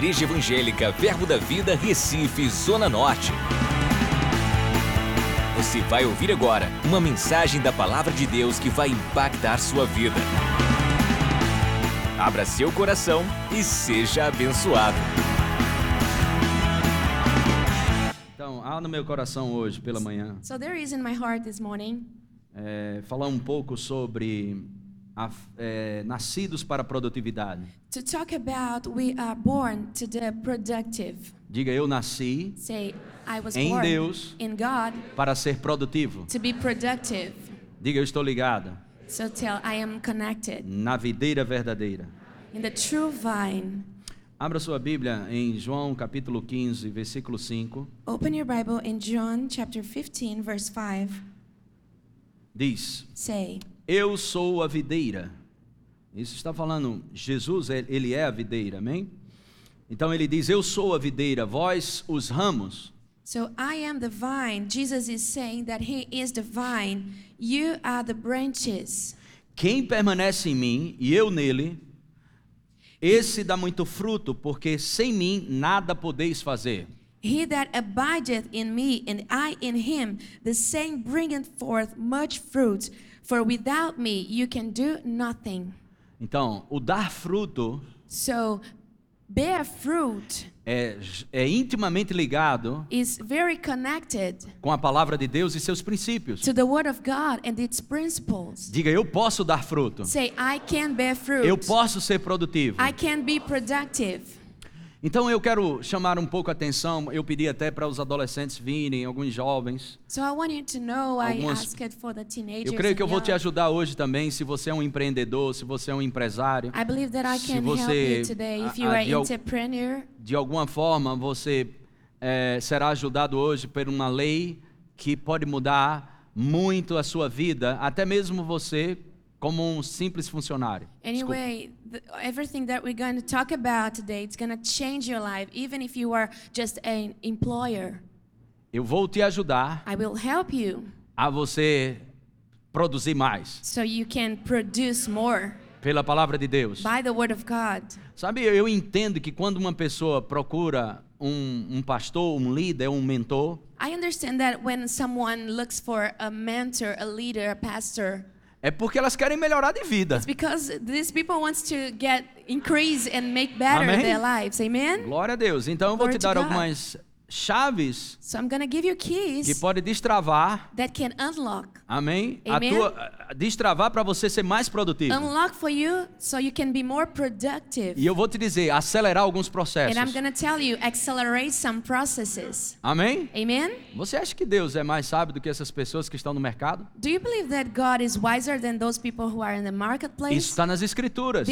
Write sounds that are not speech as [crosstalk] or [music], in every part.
Igreja Evangélica Verbo da Vida, Recife, Zona Norte. Você vai ouvir agora uma mensagem da Palavra de Deus que vai impactar sua vida. Abra seu coração e seja abençoado. Então, há no meu coração hoje pela manhã So there is in my heart this morning é, falar um pouco sobre é, nascidos para a produtividade. to talk about we are born to the productive. Diga, eu nasci Say, I was Em born Deus. in God para ser produtivo. to be productive. Diga, eu estou ligado So tell, I am connected na videira verdadeira. in the true vine. Abra sua Bíblia em João capítulo 15, versículo 5. Open your Bible in John chapter 15, verse 5. Diz: Say, Eu sou a videira. Isso está falando, Jesus, ele é a videira, amém? Então ele diz: Eu sou a videira, vós os ramos. So I am the vine. Jesus is saying that He is the vine. You are the branches. Quem permanece em mim e eu nele, esse dá muito fruto, porque sem mim nada podeis fazer. He that abideth in me and I in him, the same bringeth forth much fruit. For without me you can do nothing. Então, o dar fruto So bear fruit é, é intimamente ligado is very connected com a palavra de Deus e seus princípios. to the word of God and its principles. Diga, eu posso dar fruto. Say, I can bear fruit. Eu posso ser produtivo. I can be productive. Então eu quero chamar um pouco a atenção. Eu pedi até para os adolescentes virem, alguns jovens. So I want you to know I Algumas- asked for the teenagers. Eu creio que eu vou te ajudar hoje também, se você é um empreendedor, se você é um empresário. I believe that I Se você- you today. If a- you a- are de De alguma forma, você eh, será ajudado hoje por uma lei que pode mudar muito a sua vida, até mesmo você como um simples funcionário. Anyway, the, everything that we're going to talk about today, it's going to change your life, even if you are just an employer. Eu vou te ajudar I will help you a você produzir mais so you can produce more pela palavra de Deus. by the word of God. Sabe, eu entendo que quando uma pessoa procura um, um pastor, um líder, um mentor, I understand that when someone looks for a mentor, a leader, a pastor, é porque elas querem melhorar de vida. it's because these people wants to get increase and make better Amém. their lives. Amen. Glória a Deus. Então eu vou Glory te dar algumas chaves So I'm going to give you que keys pode destravar, that can unlock amém? A tua destravar para você ser mais produtivo. unlock for you so you can be more productive. E eu vou te dizer, acelerar alguns And I'm processos. you, accelerate some processes. Amém? Amen? Você acha que Deus é mais sábio do que essas pessoas que estão no mercado? Do you believe that God is wiser than those people who are in the Isso está nas escrituras.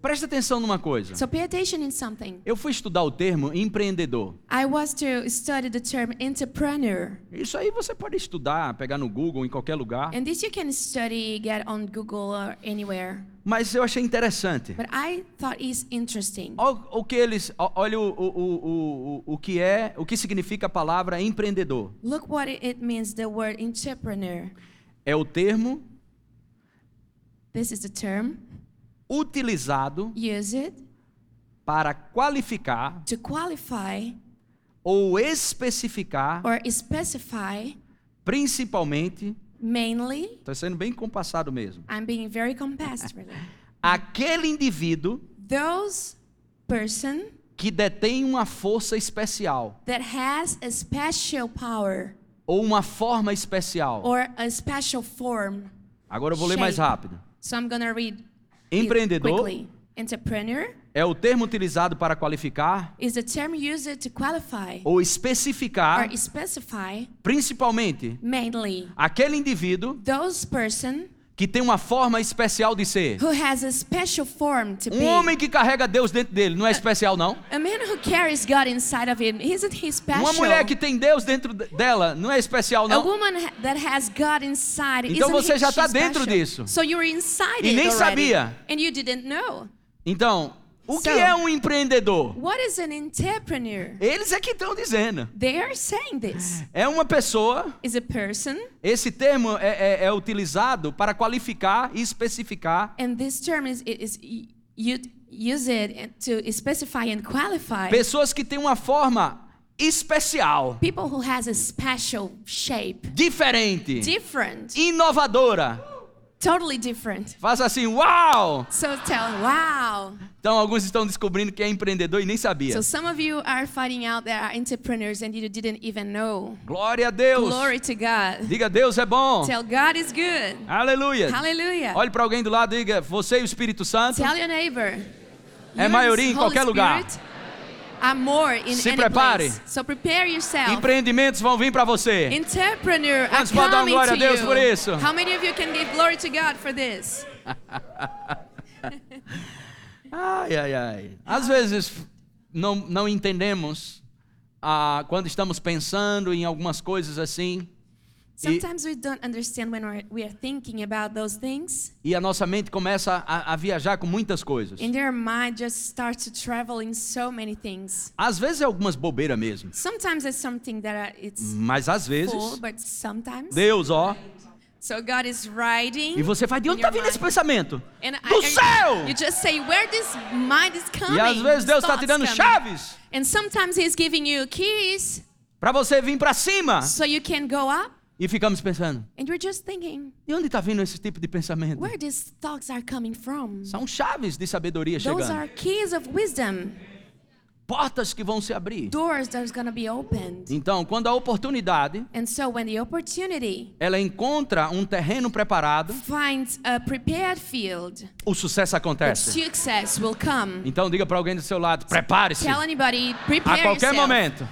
Presta atenção numa coisa. So pay attention in something. Eu fui estudar o termo empreendedor. I was to study the term entrepreneur. Isso aí você pode estudar, pegar no Google, em qualquer lugar. And this you can study, get on Google or anywhere. Mas eu achei interessante. But I thought is interesting. Olha o que eles, olha o, o, o, o, o que é, o que significa a palavra empreendedor. Look what it it means, the word entrepreneur. É o termo This is the term. Utilizado Use it para qualificar to qualify ou especificar, or specify principalmente, mainly está sendo bem compassado mesmo, I'm being very compassed really. aquele indivíduo Those person que detém uma força especial that has a special power ou uma forma especial. or a special form. Agora eu vou ler mais shape. rápido. So I'm gonna read Empreendedor é o termo utilizado para qualificar is the term used to qualify ou especificar, or specify principalmente, mainly aquele indivíduo person que tem uma forma especial de ser. who has a special form to Um be. homem que carrega Deus dentro dele não é especial, não? Uma mulher que tem Deus dentro de- dela não é especial, A não? woman ha- that has God inside, Então você já tá she's dentro disso. So you're inside E nem sabia. And you didn't know. Então, o que é um empreendedor? What is an entrepreneur? Eles é que estão dizendo. They are saying this. É uma pessoa, Is a person, esse termo é, é- é utilizado para qualificar e especificar and this term is is use it to specify and qualify Pessoas que têm uma forma especial, people who has a special shape, diferente, different, inovadora. Totally different. Faça assim, uau! So tell, wow. Então alguns estão descobrindo que é empreendedor e nem sabia. So some of you are finding out that are entrepreneurs and you didn't even know. Glória a Deus. Glory to God. Diga Deus é bom. Tell God is good. Aleluia. Hallelujah. Olhe para alguém do lado e diga, você e o Espírito Santo Tell your neighbor. É maioria em Holy qualquer lugar. Spirit Are more in Se any prepare. place. So prepare yourself. empreendimentos vão vir para você. Entrepreneur Quantos podem dar glória a Deus you. por isso? How many of you can give glory to God for this? Ai, ai, ai. Às vezes não, não entendemos ah, quando estamos pensando em algumas coisas assim Sometimes we don't understand when we're, we are thinking about those things, e a nossa mente começa a, a viajar com muitas coisas. and your mind just starts to travel in so many things. Às vezes é algumas bobeiras mesmo, Sometimes it's something that uh, it's mas às vezes full, but sometimes. Deus, ó, So God is writing. e você vai de onde está your vindo esse mind. pensamento? And I- Do I- céu! You just say where this mind is coming. E às vezes Deus está te dando coming. chaves And sometimes He's giving you keys para você vir para cima. so you can go up. E ficamos pensando, And you're just thinking, de onde está vindo esse tipo de pensamento? where these thoughts are coming from. São chaves de sabedoria Those chegando. are keys of wisdom, Portas que vão se abrir. doors that are going to be opened. Então, quando a oportunidade And so when the opportunity ela encontra um terreno preparado, finds a prepared field, o sucesso acontece. success will come. Então diga para alguém do seu lado, prepare-se. Tell anybody, prepare A qualquer yourself. momento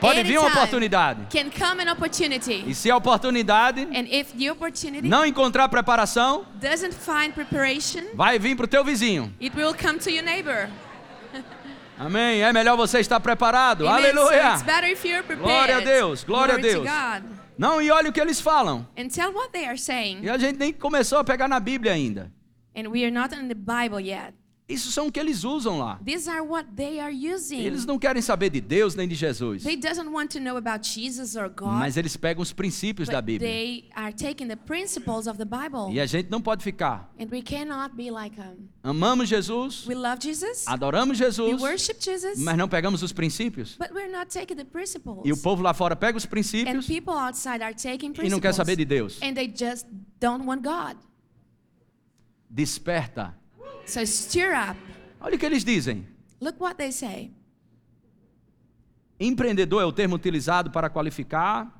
pode vir uma oportunidade. Can come an opportunity. E se a oportunidade And if the opportunity não encontrar preparação, doesn't find preparation, vai vir para o teu vizinho. it will come to your neighbor. [laughs] Amém. É melhor você estar preparado. Amen. So Aleluia. it's better if you're prepared. Glória a Deus, glória a Deus. Não, e olha o que eles falam. And tell what they are saying. E a gente nem começou a pegar na Bíblia ainda. And we are not in the Bible yet. Isso são o que eles usam lá. These are what they are using. Eles não querem saber de Deus nem de Jesus. They doesn't want to know about Jesus or God. Mas eles pegam os princípios da Bíblia. they are taking the principles of the Bible. E a gente não pode ficar. And we cannot be like Amamos Jesus, we love Jesus, adoramos we Jesus, worship Jesus, mas não pegamos os princípios. but we're not taking the principles. E o povo lá fora pega os and princípios e não quer saber de Deus. And they just don't want God. Desperta. So stir up. Olha o que eles dizem. Look what they say. Empreendedor é o termo utilizado para qualificar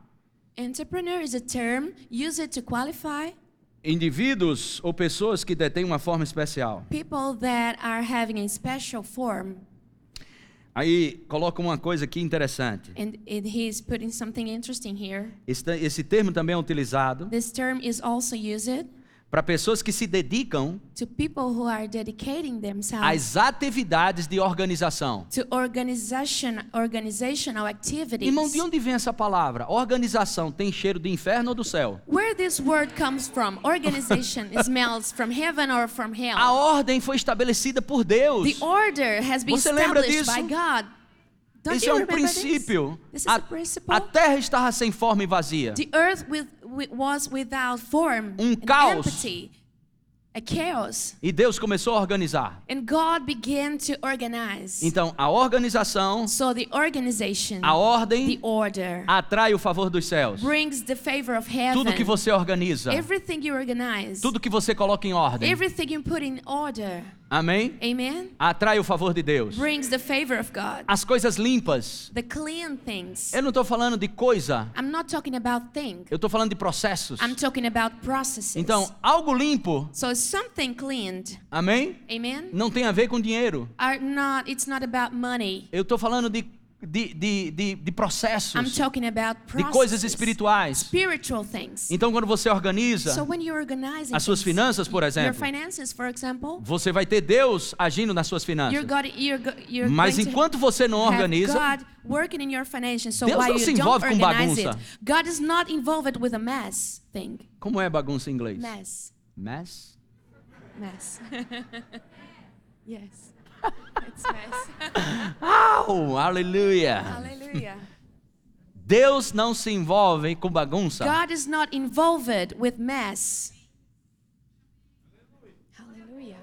Entrepreneur is a term used to qualify indivíduos ou pessoas que detêm uma forma especial. people that are having a special form. Aí coloca uma coisa aqui interessante. And it, he's putting something interesting here. Esse, esse termo também é utilizado This term is also used para pessoas que se dedicam to people who are dedicating themselves às atividades de organização. to organization, organizational activities. Irmão, de onde vem essa palavra? Organização tem cheiro do inferno ou do céu? Where this word comes from? Organization [laughs] smells from heaven or from hell? A ordem foi estabelecida por Deus. The order has been Você lembra established disso? by God. Don't you é um princípio. This? This is A, a terra estava sem forma e vazia. The earth with, was without form Um caos. empty, a chaos. E Deus começou a organizar. And God began to organize. Então, a organização, so the organization, a ordem, the order, atrai o favor dos céus. brings the favor of heaven. Tudo que você organiza, Everything you organize, tudo que você coloca em ordem. everything you put in order, Amém? amen, Atrai o favor de Deus. brings the favor of God. As coisas limpas. The clean things. Eu não estou falando de coisa. I'm not talking about thing. Eu estou falando de processos. I'm talking about processes. Então, algo limpo, so something cleaned, amém? amen, Não tem a ver com dinheiro. are not. It's not about money. Eu estou falando de, de, de, de, de processos, I'm talking about de coisas espirituais. spiritual things. Então, quando você organiza So you're as suas finanças, por your exemplo, finances, for example, você vai ter Deus agindo nas suas you're finanças. God, you're, go- you're Mas enquanto você não organiza, God working in your finances. So Deus não se envolve com bagunça. it, God is not involved with a mess thing. como é bagunça em inglês? Mess, Mess? mess. [laughs] yes, it's. Au, aleluia. Hallelujah. Deus não se envolve com bagunça. God is not involved with mess. Hallelujah.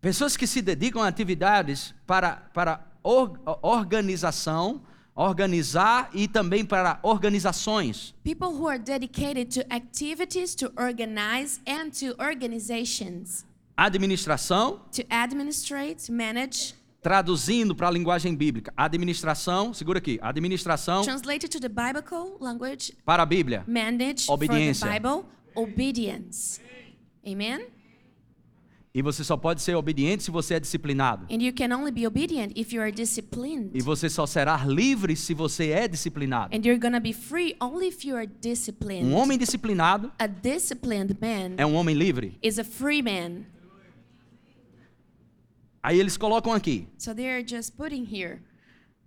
Pessoas que se dedicam a atividades para, para or- organização, organizar e também para organizações. People who are dedicated to activities to organize and to organizations, Administração, to administrate, manage, traduzindo para a linguagem bíblica. Administração, segura aqui. Administração translated to the biblical language, para a Bíblia. manage Obediência. for the Bible, obedience. Amen? E você só pode ser obediente se você é disciplinado. And you can only be obedient if you are disciplined. E você só será livre se você é disciplinado. And you're going to be free only if you are disciplined. Um homem disciplinado A disciplined man é um homem livre. is a free man. Aí eles colocam aqui, So they're just putting here.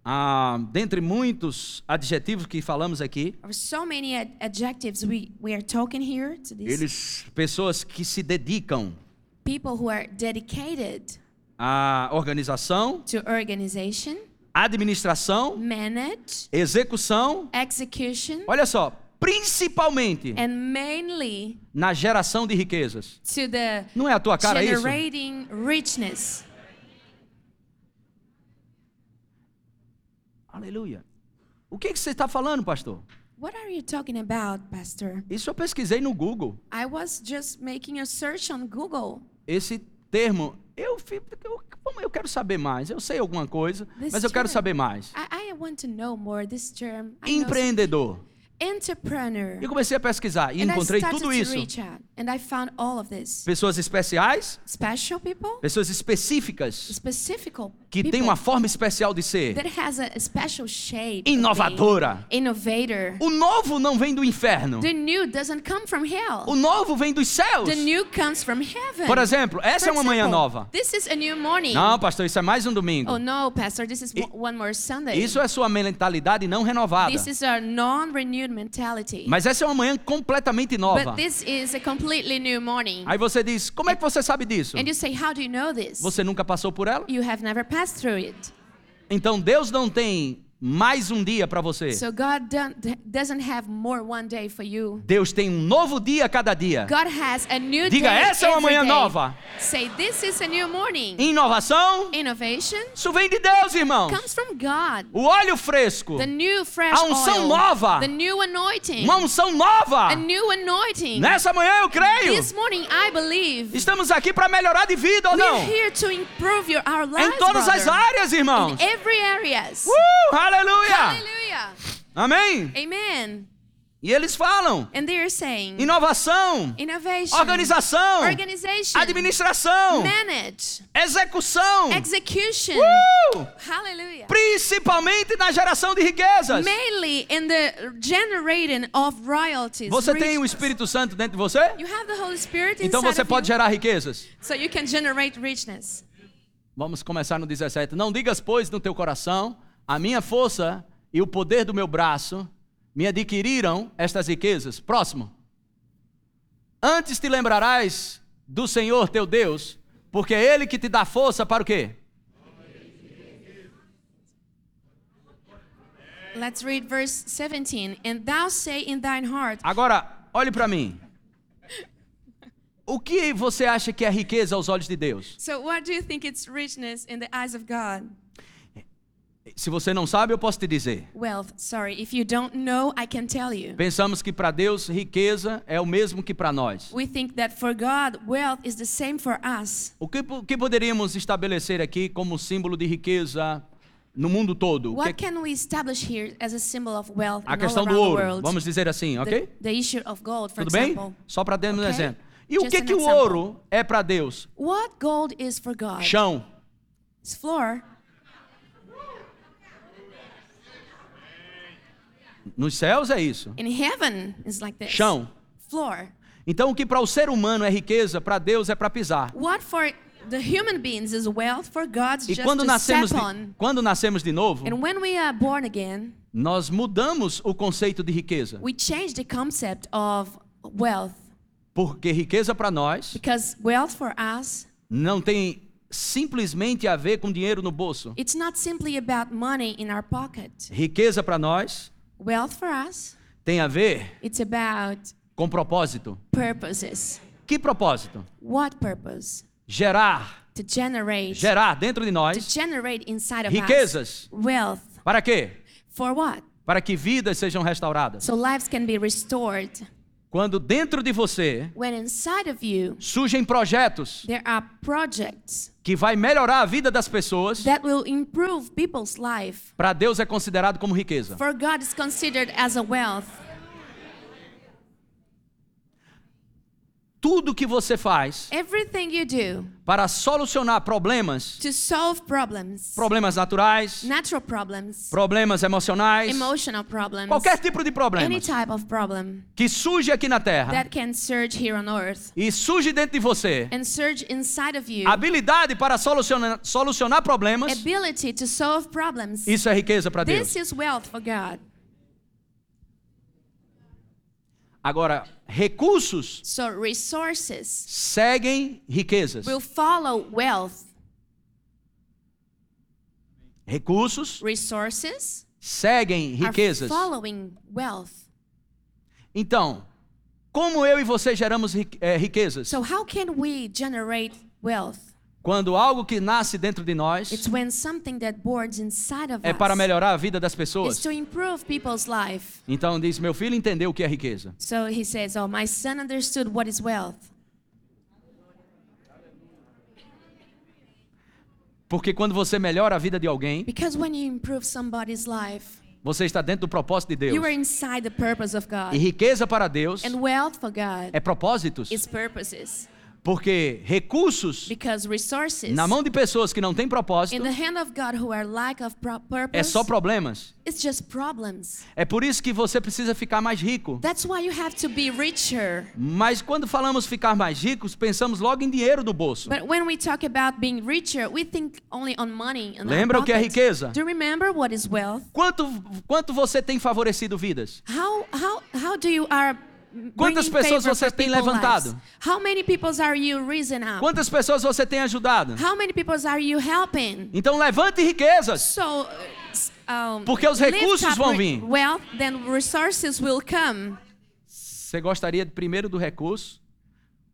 ah, dentre muitos adjetivos que falamos aqui, There are so many ad- adjectives we, we are talking here to these eles pessoas que se dedicam people who are dedicated à organização, to organization, administração, manage, execução. execution, Olha só, principalmente na geração de riquezas. Não é a tua cara isso? richness. Aleluia. O que, que você está falando, pastor? What are you talking about, Pastor? Isso eu pesquisei no Google. I was just making a search on Google. Esse termo, eu, fi- eu, quero saber mais. Eu sei alguma coisa, This mas eu quero saber mais. I, I want to know more this term. I Empreendedor. Entrepreneur. E comecei a pesquisar e and encontrei tudo isso. out. Pessoas especiais, Special people, pessoas específicas que têm uma forma especial de ser. that has a, a special shape. of Inovadora. O novo não vem do inferno. The new doesn't come from hell. O novo vem dos céus. The new comes from heaven. Por exemplo, essa For é uma manhã example, nova. This is a new morning. Não, pastor, isso é mais um domingo. Oh no, Pastor, this is one more Sunday. Isso é sua mentalidade não renovada. This is a non-renewed mentality. Mas essa é uma manhã completamente nova. But this is a completely new morning. Aí você diz: Como é que você sabe disso? Say, how do you know this? Você nunca passou por ela? You have never passed through it. Então Deus não tem mais um dia para você. So God don't, doesn't have more one day for you. Deus tem um novo dia a cada dia. God has a new Diga, day essa é uma manhã day. nova. Say, this is a new morning. Inovação, Innovation isso vem de Deus, irmãos. comes from God. O óleo fresco, The new fresh A unção oil. nova. The new anointing. uma unção nova. Nessa manhã eu creio. This morning, I believe Estamos aqui para melhorar de vida ou we're não? here to improve your, our lives, Em todas as brother. áreas, irmãos. In every areas. Uh, aleluia. Hallelujah. Amém? Amen. E eles falam: saying inovação, innovation, organização, organization, administração, manage, execução. execution. Uh! Hallelujah. Principalmente na geração de riquezas. Mainly in the generating of royalties. Você tem o. Espírito Santo dentro de você? You have the Holy Spirit Então você pode gerar riquezas. so you can generate richness. Vamos começar no 17. Não digas, pois, no teu coração, a minha força e o poder do meu braço me adquiriram estas riquezas. Próximo. Antes te lembrarás do Senhor teu Deus, porque é Ele que te dá força para o quê? Let's read verse 17. And thou say in thine heart, Agora, olhe para mim. O que você acha que é riqueza aos olhos de Deus? So what do you think it's richness in the eyes of God? Se você não sabe, eu posso te dizer. Wealth. Sorry, if you don't know, I can tell you. Pensamos que para Deus riqueza é o mesmo que para nós. We think that for God, wealth is the same for us. O que, o que poderíamos estabelecer aqui como símbolo de riqueza no mundo todo? O What que- can we establish here as a symbol of wealth a questão do ouro, vamos dizer assim, ok? The, the issue of gold, for Tudo bem? example. Só para termos um Okay. exemplo. E o Just que an que o ouro é para Deus? What gold is for God? Chão. It's floor. Nos céus é isso. In heaven is like this. Chão. Floor. Então o que para o ser humano é riqueza, para Deus é para pisar. What for the human beings is wealth, for God's E just quando to nascemos step de, on. quando nascemos de novo, And when we are born again, nós mudamos o conceito de riqueza. we change the concept of wealth Porque riqueza para nós because wealth for us, não tem simplesmente a ver com dinheiro no bolso. it's not simply about money in our pocket. Riqueza para nós Wealth for us, tem a ver it's about com propósito. purposes. Que propósito? What purpose? gerar, to generate, gerar dentro de to nós generate inside of riquezas. us wealth. Para quê? For what? Para que vidas sejam restauradas. So lives can be restored. Quando dentro de você you surgem projetos there are projects que vai melhorar a vida das pessoas, para Deus é considerado como riqueza. for God is considered as a wealth. Tudo que você faz Everything you do para solucionar problemas, to solve problems, problemas naturais, natural problems, problemas emocionais, emotional problems, qualquer tipo de problema problem que surge aqui na terra that can surge here on earth e surge dentro de você, and surge inside of you, habilidade para solucionar, solucionar problemas, ability to solve problems. isso é riqueza para Deus. This is wealth for God. Agora, recursos So resources seguem riquezas. will follow wealth. Recursos Resources seguem riquezas. following wealth. Então, como eu e você geramos eh, riquezas? So how can we generate wealth? Quando algo que nasce dentro de nós It's when something that boards inside of é para melhorar a vida das pessoas. to improve people's life. Então diz, meu filho entendeu o que é riqueza. So he says, "Oh, my son understood what is wealth." Porque quando você melhora a vida de alguém, Because when you improve somebody's life, você está dentro do propósito de Deus. you are inside the purpose of E riqueza para Deus And wealth for God é propósitos. Porque recursos na mão de pessoas que não têm propósito pro- é purpose, só problemas. it's just problems. É por isso que você precisa ficar mais rico. That's why you have to be richer. Mas quando falamos ficar mais ricos, pensamos logo em dinheiro do bolso. Richer, money. Lembra o que é riqueza? Quanto, quanto você tem favorecido vidas? How how how do you are Quantas pessoas você tem levantado? How many are you raising up? Quantas pessoas você tem ajudado? How many are you helping? Então levante riquezas. So, uh, um, Porque os recursos vão vir. Wealth, then resources will come. Você gostaria primeiro do recurso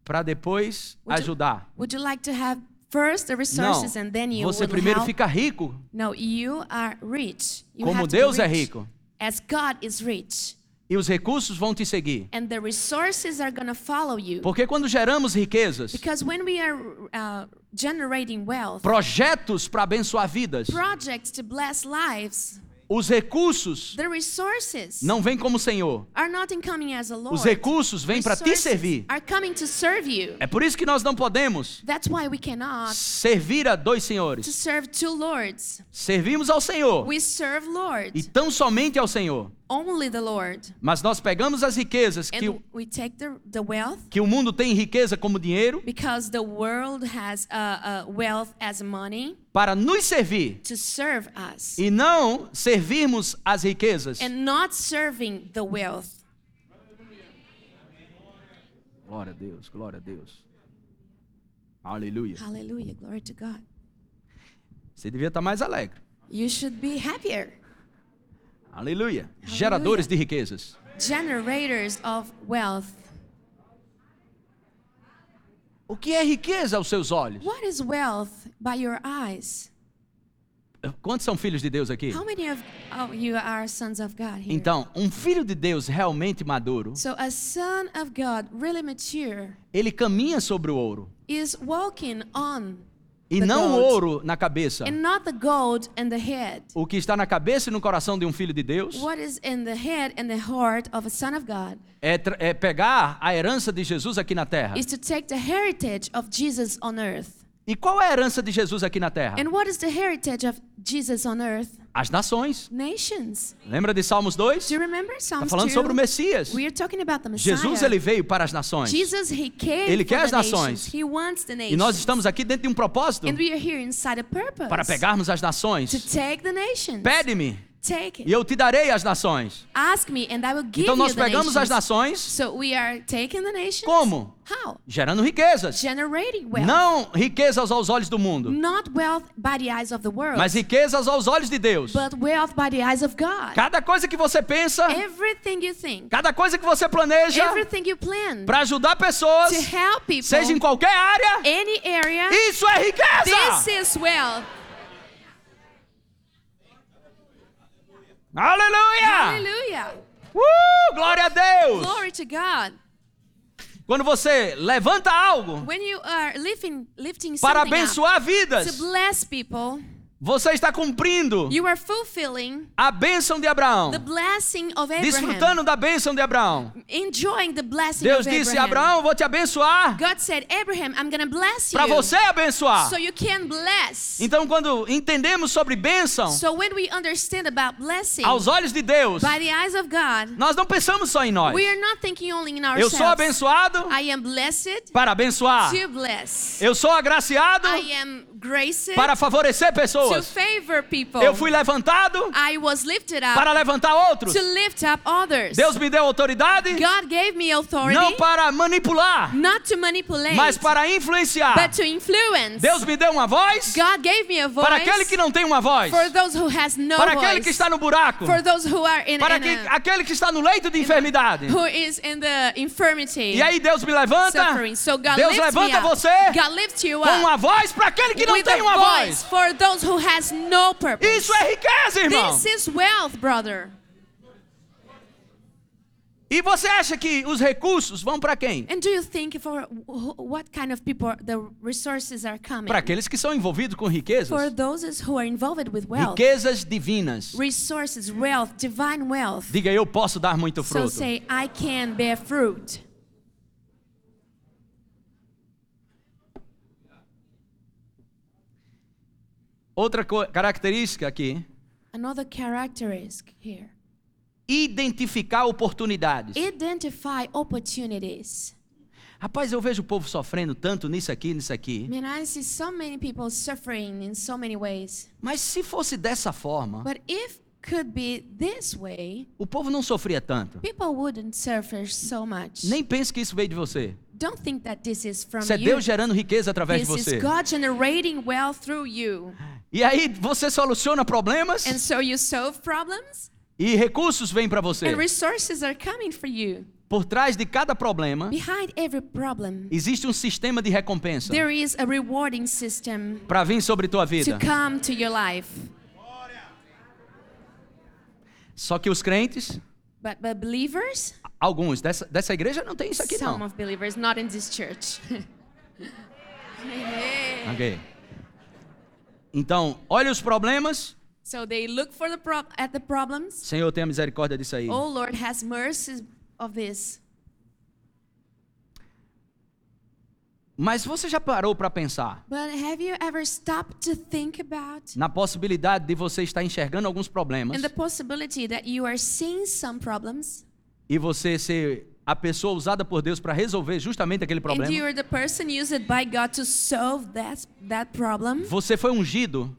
para depois Would you- ajudar? Would you like to have first the Não. resources and then you Você primeiro help? fica rico. No, you are rich. You Como Deus é rich. rico. As God is rich. E os recursos vão te seguir. And the resources are going to follow you. Porque quando geramos riquezas, Because when we are uh, generating wealth, projetos para abençoar vidas, projects to bless lives, os recursos the resources não vêm como Senhor. Os recursos vêm para te servir. Are coming to serve you. É por isso que nós não podemos That's why we cannot servir a dois to senhores. serve two lords. Servimos ao Senhor e tão somente ao Senhor. Only the Lord. Mas nós pegamos as riquezas que, o- we take the, the wealth que o mundo tem riqueza como dinheiro because the world has uh, uh, wealth as money para nos servir to serve us e não servirmos as riquezas. and not serving the wealth. Glória a Deus, glória a Deus. Aleluia. Hallelujah, glory to God. Você devia estar mais alegre. You should be happier. Aleluia. Geradores de riquezas. Generators of wealth. O que é riqueza aos seus olhos? What is wealth by your eyes? Quantos são filhos de Deus aqui? How many of oh, you are sons of God here? Então, um filho de Deus realmente maduro, So a son of God, really mature, ele caminha sobre o ouro. is walking on E não o ouro na cabeça. and not the gold and the head. O que está na cabeça e no coração de um filho de Deus What is in the head and the heart of a son of God é, é pegar a herança de Jesus aqui na terra. To. E qual é a herança de Jesus aqui na terra? And what is the heritage of Jesus on earth? As nações. Nations. Lembra de Salmos 2? Do you remember Está Psalms falando 2? sobre o Messias. We are talking about the Messiah. Jesus ele veio para as nações. Jesus, he came Ele quer as nações. He wants the nations. E nós estamos aqui dentro de um propósito And we are here inside a purpose para pegarmos as to nações. take the nations. Pede-me, e it. eu te darei as nações. Ask me, and I will give Então you nós the pegamos as nações So we are taking the nations. como? How? Gerando riquezas. Generating wealth. Não riquezas aos olhos do mundo, Not wealth by the eyes of the world, mas riquezas aos olhos de Deus. but wealth by the eyes of God. Cada coisa que você pensa, Everything you think, cada coisa que você planeja everything you plan para ajudar pessoas, to help people, seja em qualquer área, area, isso é riqueza. this is wealth. Aleluia! Hallelujah. Uh, glória a Deus! Glory to God. Quando você levanta algo When you are lifting, lifting para up abençoar to vidas, bless people, você está cumprindo you are fulfilling a bênção de Abraão, the blessing of Abraham. desfrutando da bênção de Abraão. Enjoying the blessing Deus of disse: Abraham. Abraão, vou te abençoar God said, Abraham, I'm going to bless you para você abençoar. so you can bless. Então, quando entendemos sobre bênção So when we understand about blessing aos olhos de Deus, by the eyes of God, nós não pensamos só em nós. we are not thinking only in Eu sou abençoado I am blessed para abençoar. Eu sou agraciado Graced para favorecer to pessoas. favor people. Eu fui levantado I was lifted up para levantar outros. to lift up others. Deus me deu autoridade God gave me authority não para manipular, not to manipulate, mas para influenciar. but to influence. Deus me deu uma voz God gave me a voice para aquele que não tem uma voz, for those who has no para aquele voice, que está no buraco, for those who are in, para in que- a, aquele que está no leito de enfermidade. who is in the infirmity, E aí Deus me levanta. So Deus levanta up. você you com up uma voz para aquele que não with tem uma voz. for those who has no purpose. Isso é riqueza, irmão. This is wealth, brother. E você acha que os recursos vão para quem? And do you think for wh- what kind of people the resources are coming? Para aqueles que são envolvidos com riquezas. For those who are involved with wealth, Riquezas divinas. resources, wealth, divine wealth. Diga, eu posso dar muito So fruto. say, I can bear fruit. Outra característica aqui, Another characteristic here. identificar oportunidades. Identify opportunities. Rapaz, eu vejo o povo sofrendo tanto nisso aqui, nisso aqui. Man, I see so many people suffering in so many ways. Mas se fosse dessa forma, But if could be this way, o povo não sofria tanto. people wouldn't suffer so much. Nem pense que isso veio de você. Don't think that this is from Isso é you. Deus gerando riqueza através de This você. is God generating wealth through you. E aí você soluciona problemas And so you solve problems e recursos vêm para você. and resources are coming for you. Por trás de cada problema Behind every problem, existe um sistema de recompensa there is a rewarding system para vir sobre tua to vida. come to your life. Só que os crentes, But, but believers, alguns dessa, dessa igreja não tem isso aqui some não. of believers, not in this church. [laughs] Ok. Então, olha os problemas. so they look for the prob- at the problems. Senhor, tenha misericórdia disso aí. Oh Lord, has mercy of this. Mas você já parou para pensar But have you ever stopped to think about na possibilidade de você estar enxergando alguns problemas and the possibility that you are seeing some problems e você ser a pessoa usada por Deus para resolver justamente aquele and problema? you are the person used by God to solve that that problem? Você foi ungido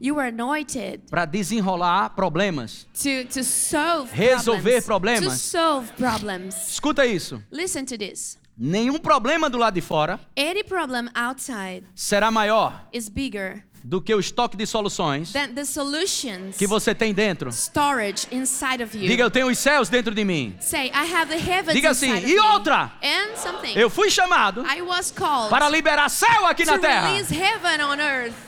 para desenrolar problemas. to to solve Resolver problems. problemas. To solve problems. Escuta isso. Listen to this. Nenhum problema do lado de fora Any problem outside será maior is bigger do que o estoque de soluções than the solutions que você tem dentro. storage inside of you. Diga, eu tenho os céus dentro de mim. Say, I have the heavens Diga assim, inside e outra? And something. Eu fui chamado I was called para liberar céu aqui to na terra. release heaven on earth.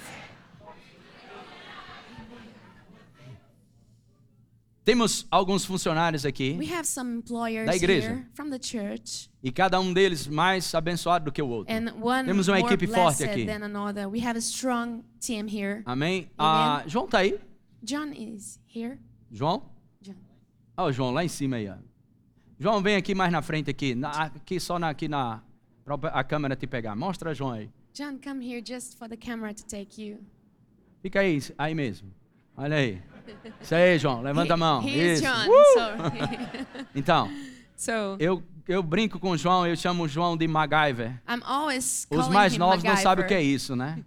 Temos alguns funcionários aqui We have some employers Da igreja. here from the church, e cada um deles mais abençoado do que o outro. and one Temos uma more equipe forte aqui. than another. We have a strong team here. Amém? Ah, João tá aí? John is here. João? John. Olha o João lá em cima aí. Ó. João, vem aqui mais na frente aqui. Na- aqui só na, aqui na a câmera te pegar. Mostra João aí. John, come here just for the camera to take you. Fica aí, aí mesmo. Olha aí. Isso aí, João. Levanta a mão. He, he is Isso. John. Uh! So, [laughs] [laughs] Então, so eu, eu brinco com o João, eu chamo o João de MacGyver. I'm always Os mais novos não sabem o que é MacGyver. isso, né?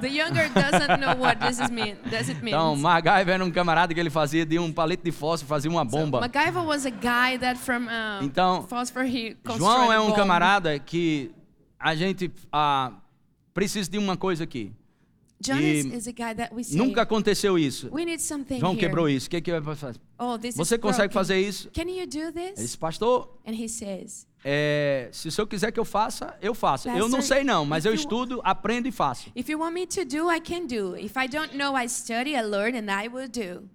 The younger doesn't know what this is mean. Does it mean? Então, MacGyver era um camarada que ele fazia de um palito de fósforo, fazia uma bomba. MacGyver was a guy that from uh, Então, phosphor he João é um bomb. camarada que a gente ah, precisa de uma coisa aqui. Say. Nunca aconteceu isso. We need something João here. quebrou isso. O que, que vai fazer? Oh, this Você is consegue broken. fazer isso? Can you do Ele this? disse, pastor, And he says, é, se o senhor quiser que eu faça, eu faço. eu não Pastor, sei não, mas eu you- estudo, aprendo e faço. if you want me to do, I can do. If I don't know, I study, I learn, and I will do.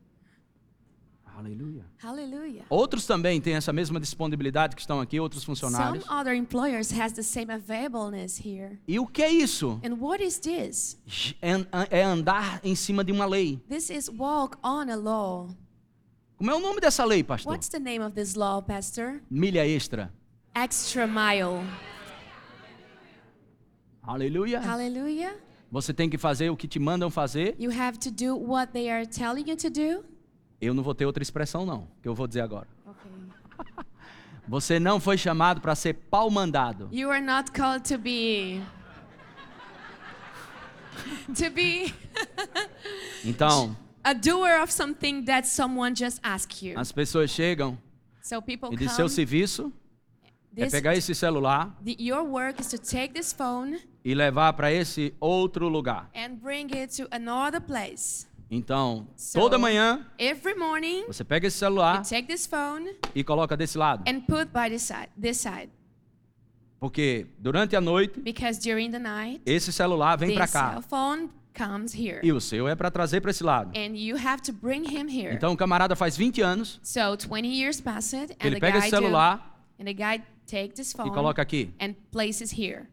Aleluia. Hallelujah. Outros também têm essa mesma disponibilidade que estão aqui, outros Some funcionários. other employers has the same availableness here. E o que é isso? And what is this? É, é andar em cima de uma lei. This is walk on a law. Como é o nome dessa lei, pastor? What's the name of this law, Pastor? Milha extra. Extra mile. Aleluia. Hallelujah. Você tem que fazer o que te mandam fazer. You have to do what they are telling you to do. Eu não vou ter outra expressão não, que eu vou dizer agora. Okay. [laughs] Você não foi chamado para ser pau mandado. You are not called to be to be [laughs] Então, a doer of something that someone just asked you. as pessoas chegam So people e diz seu serviço é This, pegar esse celular the, your work is to take this phone e levar para esse outro lugar. and bring it to another place. Então, So, toda manhã Every morning, você pega esse celular you take this phone e coloca desse lado, and put by this side, this side, porque durante a noite because during the night, esse celular vem para cá phone comes here, e o seu é para trazer para esse lado. and you have to bring him here. Então o camarada faz 20 anos, So 20 years passed, and ele the pega guy esse do- celular this e coloca aqui. and places here.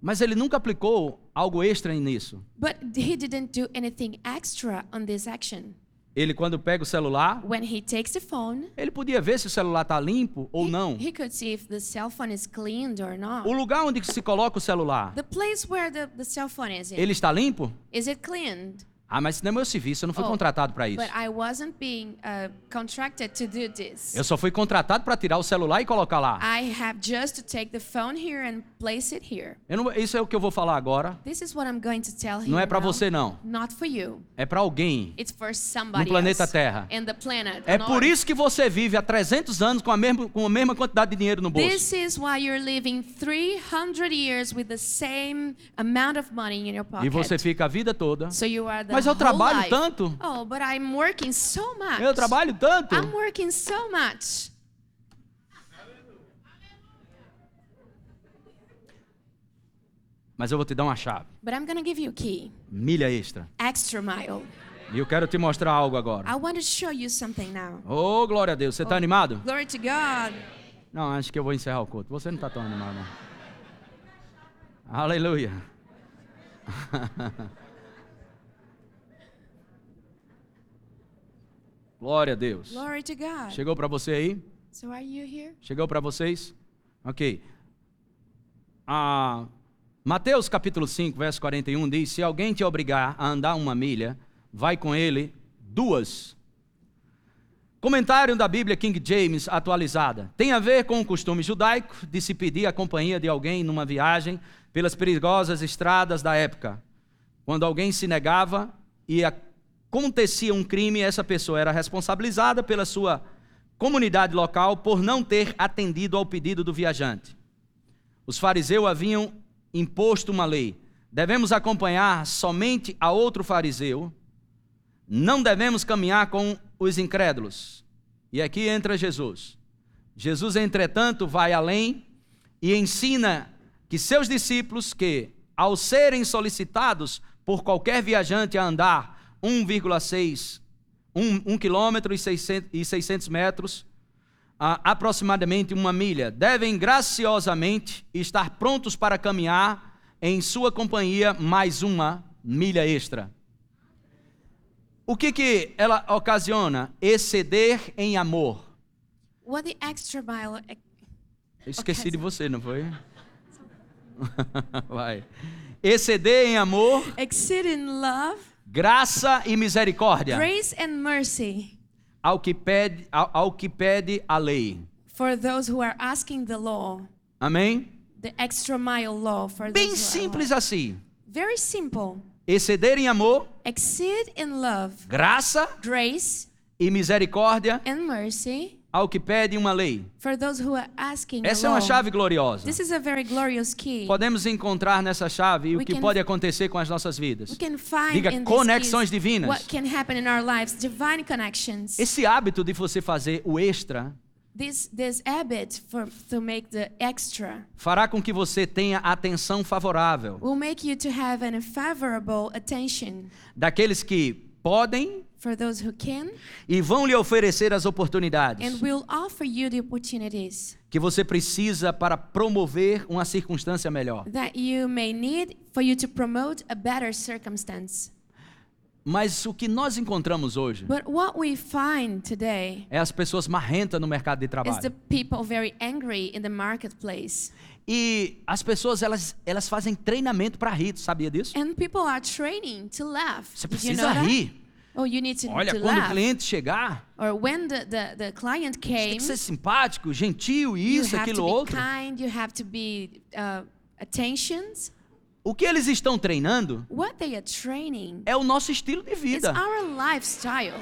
Mas ele nunca aplicou algo extra nisso. But he didn't do anything extra on this action. Ele quando pega o celular, When he takes the phone, ele podia ver se o celular tá limpo ou he, não. he could see if the cell phone is cleaned or not. O lugar onde se coloca o celular, The place where the, the cell phone is in, ele está limpo? is it cleaned? Ah, mas isso não é meu serviço, eu não fui Oh, contratado para isso. But I wasn't being uh, contracted to do this. Eu só fui contratado para tirar o celular e colocar lá. I have just to take the phone here and place it here. Eu não- isso é o que eu vou falar agora. This is what I'm going to tell Não é para você não. Not for you. É para alguém. It's for somebody planeta else. Terra. And the planet. É por isso que você vive há 300 anos com a mesma, com a mesma quantidade de dinheiro no bolso. This is why you're living 300 years with the same amount of money in your pocket. E você fica a vida toda. So Mas eu trabalho life. tanto. Oh, but I'm working so much. Eu trabalho tanto. I'm working so much. Mas eu vou te dar uma chave. But I'm gonna give you a key. Milha extra. Extra mile. E eu quero te mostrar algo agora. I want to show you something now. Oh, glória a Deus. Você está animado? Glory to God. Não, acho que eu vou encerrar o culto. Você não está tão animado, não. Aleluia. [laughs] Glória a Deus. Glory to God. Chegou para você aí? So are you here? Chegou para vocês? Ok. Ah, Mateus capítulo 5, verso 41 diz: Se alguém te obrigar a andar uma milha, vai com ele duas. Comentário da Bíblia King James atualizada. Tem a ver com o costume judaico de se pedir a companhia de alguém numa viagem pelas perigosas estradas da época. Quando alguém se negava e acontecia um crime, essa pessoa era responsabilizada pela sua comunidade local por não ter atendido ao pedido do viajante. Os fariseus haviam imposto uma lei: devemos acompanhar somente a outro fariseu, não devemos caminhar com os incrédulos. E aqui entra Jesus. Jesus, entretanto, vai além e ensina que seus discípulos, que ao serem solicitados por qualquer viajante a andar 1,6 1, 1 quilômetro e 600, e 600 metros, a, aproximadamente uma milha, devem graciosamente estar prontos para caminhar em sua companhia mais uma milha extra. O que, que ela ocasiona? Exceder em amor. What the extra mile esqueci de você, não foi? [laughs] Vai. Exceder em amor, exceed in love, graça e misericórdia grace and mercy ao que pede, ao, ao que pede a lei. for those who are asking the law, Amém? the extra mile law for Bem those who are simples assim. Very simple. exceder em amor, exceed in love, graça grace, e misericórdia and mercy ao que pede uma lei. for those who are asking. Essa é uma chave gloriosa. This is a very glorious key. Podemos encontrar nessa chave o We que can- pode acontecer com as nossas vidas. Diga, conexões divinas. what can happen in our lives, divine connections. Esse hábito de você fazer o extra This this habit for to make the extra fará com que você tenha atenção favorável will make you to have an favorable attention daqueles que podem for those who can e vão lhe oferecer as oportunidades and offer you the opportunities que você precisa para promover uma circunstância melhor. that you may need for you to promote a better circumstance. Mas o que nós encontramos hoje But what we find today é as pessoas marrentas no mercado de is the trabalho. people very angry in the marketplace. E as pessoas elas elas fazem treinamento para rir, sabia disso? And people are training to laugh. Você Did you precisa know that? Oh, you need to, Olha, to quando o laugh. cliente chegar, Or when the, the, the client você tem came, que ser simpático, gentil, you isso, have aquilo, to be outro. kind, you have to be uh, attentions. O que eles estão treinando What they are training é o nosso estilo de is vida. our lifestyle.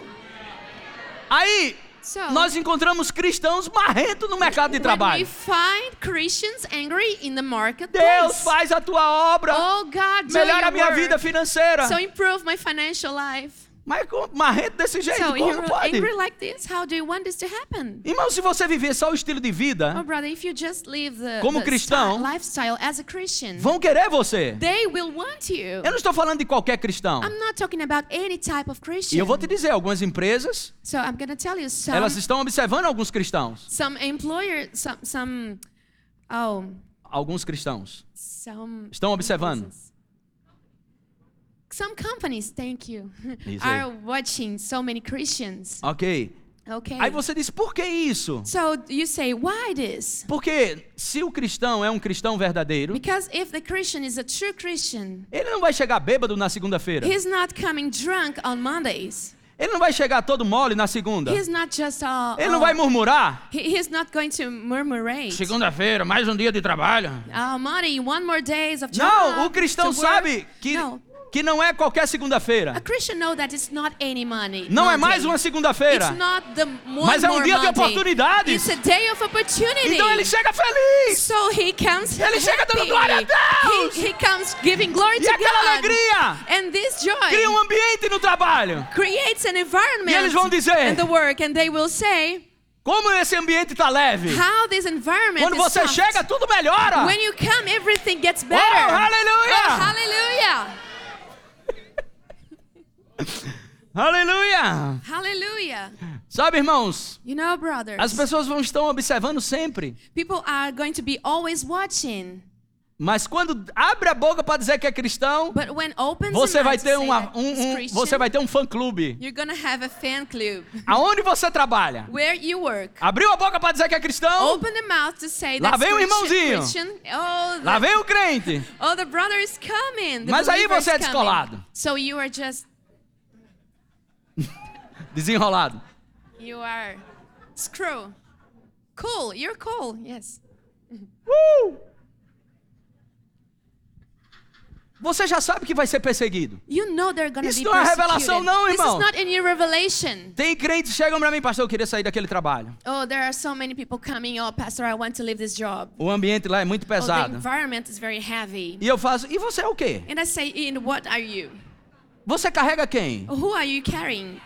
Aí So, nós encontramos cristãos marrentos no mercado de when we trabalho. find Christians angry in the Deus marketplace, faz a tua obra, oh God, do melhora a minha work. vida financeira. So improve my financial life. Mas marrento desse jeito, So como pode? angry like this? How do you want this to happen? Irmão, se você viver só o estilo de Oh, vida, brother, if you just live the, Como the cristão, lifestyle as a Christian, vão querer você. they will want you. Eu não estou falando de qualquer cristão. I'm not talking about any type of Christian. E eu vou te dizer, algumas empresas, So I'm gonna tell you some elas estão observando alguns cristãos. some employer some some oh Alguns cristãos. some Estão observando. Some companies, thank you, Isso aí. are watching so many Christians. Ok. Okay. Aí você diz, por que isso? So you say, why this? Porque se o cristão é um cristão verdadeiro, Because if the Christian is a true Christian, ele não vai chegar bêbado na segunda-feira. he's not coming drunk on Mondays. Ele não vai chegar todo mole na segunda. He's not just all. Ele não vai murmurar. he, he's not going to murmurate. Segunda-feira, mais um dia de trabalho. Oh, money, one more days of job. Não, o cristão work. sabe que, No. Que não é qualquer segunda-feira. Não é mais uma segunda-feira. Mas é um dia de oportunidades. It's a day of opportunity. Então ele chega feliz. So he comes Ele chega dando happy. glória a Deus. He, he comes giving glory E to aquela God. alegria And this joy cria um ambiente no trabalho. creates an environment E eles vão dizer- in the work and they will say Como esse ambiente está leve. how this environment Quando você soft. chega, tudo melhora. When you come, everything gets Oh, better. aleluia! Oh, hallelujah! Aleluia! Hallelujah! Sabe, irmãos, You know, brothers, as pessoas vão estão observando sempre. people are going to be always watching. Mas quando abre a boca para dizer que é cristão, But when opens você vai ter uma, um, um- você vai ter um fã clube. you're gonna have a fan club. Aonde você trabalha? Where you work. Abriu a boca para dizer que é cristão? Open the mouth to say Lá vem o irmãozinho. Christian. Oh, the, Lá vem o crente. oh, the brother is coming. The Mas aí você é descolado. So you are just, [laughs] Desenrolado. you are screw. Cool, you're cool, yes. Uh! Você já sabe que vai ser perseguido. You know they're gonna Isso be não é persecuted. revelação não, This irmão. is not in your revelation. Tem crentes que chegam para mim, pastor, eu queria sair daquele trabalho. Oh, there are so many people coming. Oh, pastor, I want to leave this job. O ambiente lá é muito Oh, the pesado. environment is very heavy. E eu faço, e você é o quê? And I say, in what are you? Você carrega quem? Who are you carrying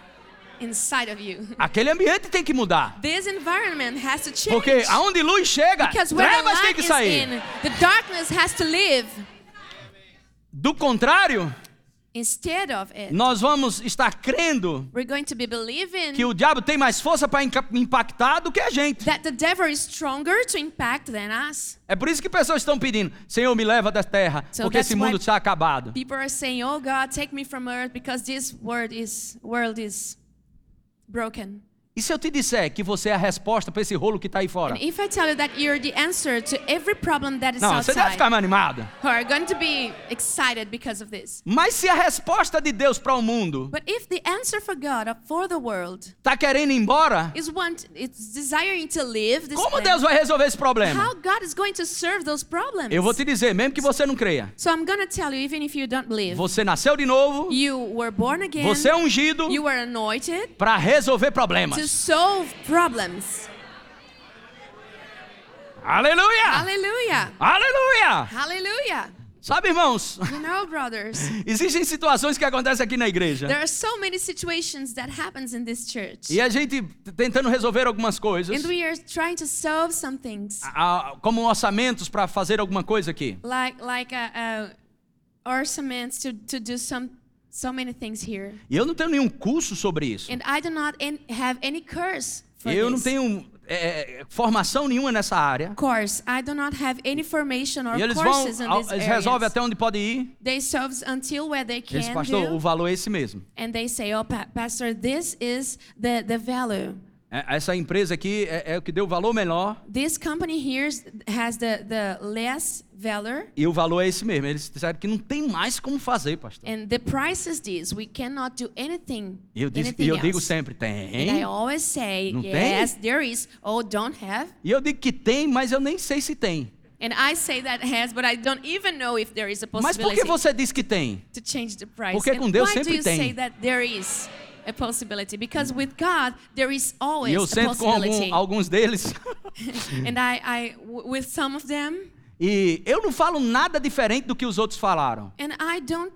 inside of you? [laughs] Aquele ambiente tem que mudar. This environment has to change. Porque aonde luz chega, Because trevas tem que sair. in, the darkness has to live. Do contrário, nós vamos estar crendo we're going to be believing que o diabo tem mais força para impactar do que a gente. that the devil is stronger to impact than us. É por isso que pessoas estão pedindo: Senhor, me leva da terra, So porque esse mundo está acabado. People are saying, "Oh God, take me from earth because this world is world is broken." E se eu te disser que você é a resposta para esse rolo que está aí fora? If I tell you that you're the answer to every problem that is Não, você deve outside, ficar mais animada. who are going to be excited because of this. Mas se a resposta de Deus para o mundo But if the answer for God for the world está querendo ir embora, is want, it's desiring to live this como Deus vai resolver esse problema? how God is going to serve those problems. Eu vou te dizer, mesmo que você não creia, So I'm going to tell you, even if you don't believe, você nasceu de novo, you were born again, você é ungido you were anointed para resolver to solve problems. Aleluia! Hallelujah. Aleluia! Hallelujah. Sabe, irmãos, You know, brothers, [laughs] existem situações que acontecem aqui na igreja. there are so many situations that happens in this church. E a gente tentando resolver algumas coisas, And we are trying to solve some things. como orçamentos para fazer alguma coisa aqui. like like uh, uh, ornaments to to do some so many things here. E eu não tenho nenhum curso sobre isso. And I do not have any curse for Eu não tenho é, é, formação nenhuma nessa área. course. I do not have any formation or E eles vão, courses in these eles areas. resolvem até onde pode ir. They solve until where they Eles, can pastor, do, o valor é esse mesmo. and they say, "Oh, pa- pastor, this is the the value. É, Essa empresa aqui é, é o que deu o valor menor This company here has the the less value." e o valor é esse mesmo. Eles disseram que não tem mais como fazer, pastor. And the price is this. We cannot do anything. E eu, anything eu digo sempre, And I tem. always say, Não tem? yes, there is. Oh, don't have. E eu digo que tem, mas eu nem sei se tem. And I say that has, but I don't even know if there is a Mas por possibility que você diz que tem? to change the price. Porque com Deus why do sempre you tem. say that there is a possibility? Because with God there is always E eu a sento com possibility. algum- alguns deles. [laughs] and I, I with some of them, E eu não falo nada diferente do que os outros falaram. and I don't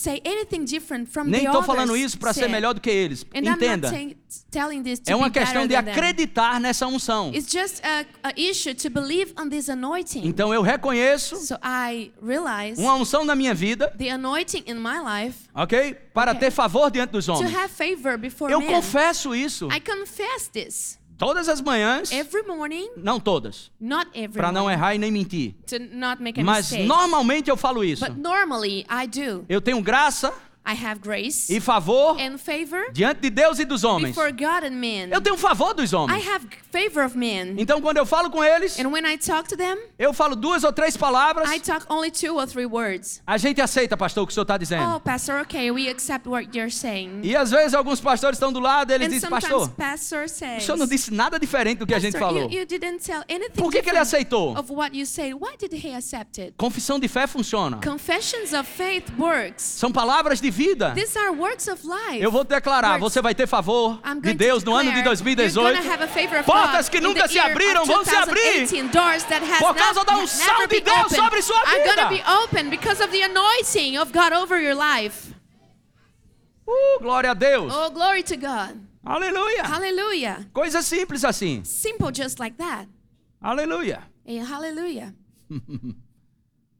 say anything different from Nem estou falando isso para ser melhor do que eles. And I'm Entenda. not saying, telling this to É uma questão de acreditar nessa unção. It's just a, a issue to believe on this anointing. Então eu reconheço so I realize uma unção na minha vida, the anointing in my life ok? Para Ok. ter favor diante dos to homens. have favor before Eu men. confesso isso I confess this todas as manhãs, every morning, não todas, not every para não errar e nem mentir. to not make a Mas mistake. normalmente eu falo isso. But normally I do. Eu tenho graça I have grace e favor and favor diante de Deus e dos homens. before God and men. Eu tenho favor dos I homens. have favor of men. Então quando eu falo com eles, And when I talk to them, eu falo duas ou três palavras. I talk only two or three words. A gente aceita, pastor, o que o senhor está dizendo. Oh, pastor, okay, we accept what you're saying. E às vezes alguns pastores estão do lado, eles and dizem, pastor, pastor o says, senhor não disse nada diferente do que a gente Pastor, falou. You, you didn't tell anything Por que, que ele aceitou? of what you said. Why did he accept it? Confissão de fé funciona. Confessions of faith works. São palavras de vida. These are works of life. Eu vou declarar, Works. você vai ter favor de Deus no ano de declare 2018. you're gonna have a favor of Portas que nunca se abriram vão se abrir. 2018, Doors that has Por causa da unção de Deus opened sobre sua vida. gonna be open because of the anointing of God over your life. Uh, glória a Deus. Oh, glory to God. Aleluia. Hallelujah. Coisa simples assim. Simple just like that. Aleluia. Eh, hallelujah. [laughs]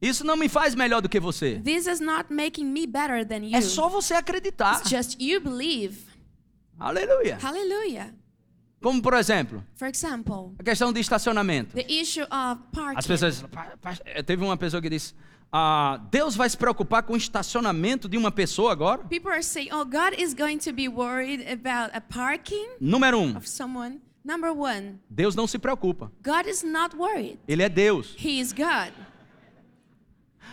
Isso não me faz melhor do que você. This is not making me better than you. É só você acreditar. It's just you believe. Aleluia. Hallelujah. Como por exemplo, For example, a questão de estacionamento. the issue of parking. As pessoas. "Pa- pa- Teve uma pessoa que disse: ah, Deus vai se preocupar com o estacionamento de uma pessoa agora? People are saying, "Oh, God is going to be worried about a parking Número um, of someone." Number one, Deus não se preocupa. God is not worried. Ele é Deus. He is God.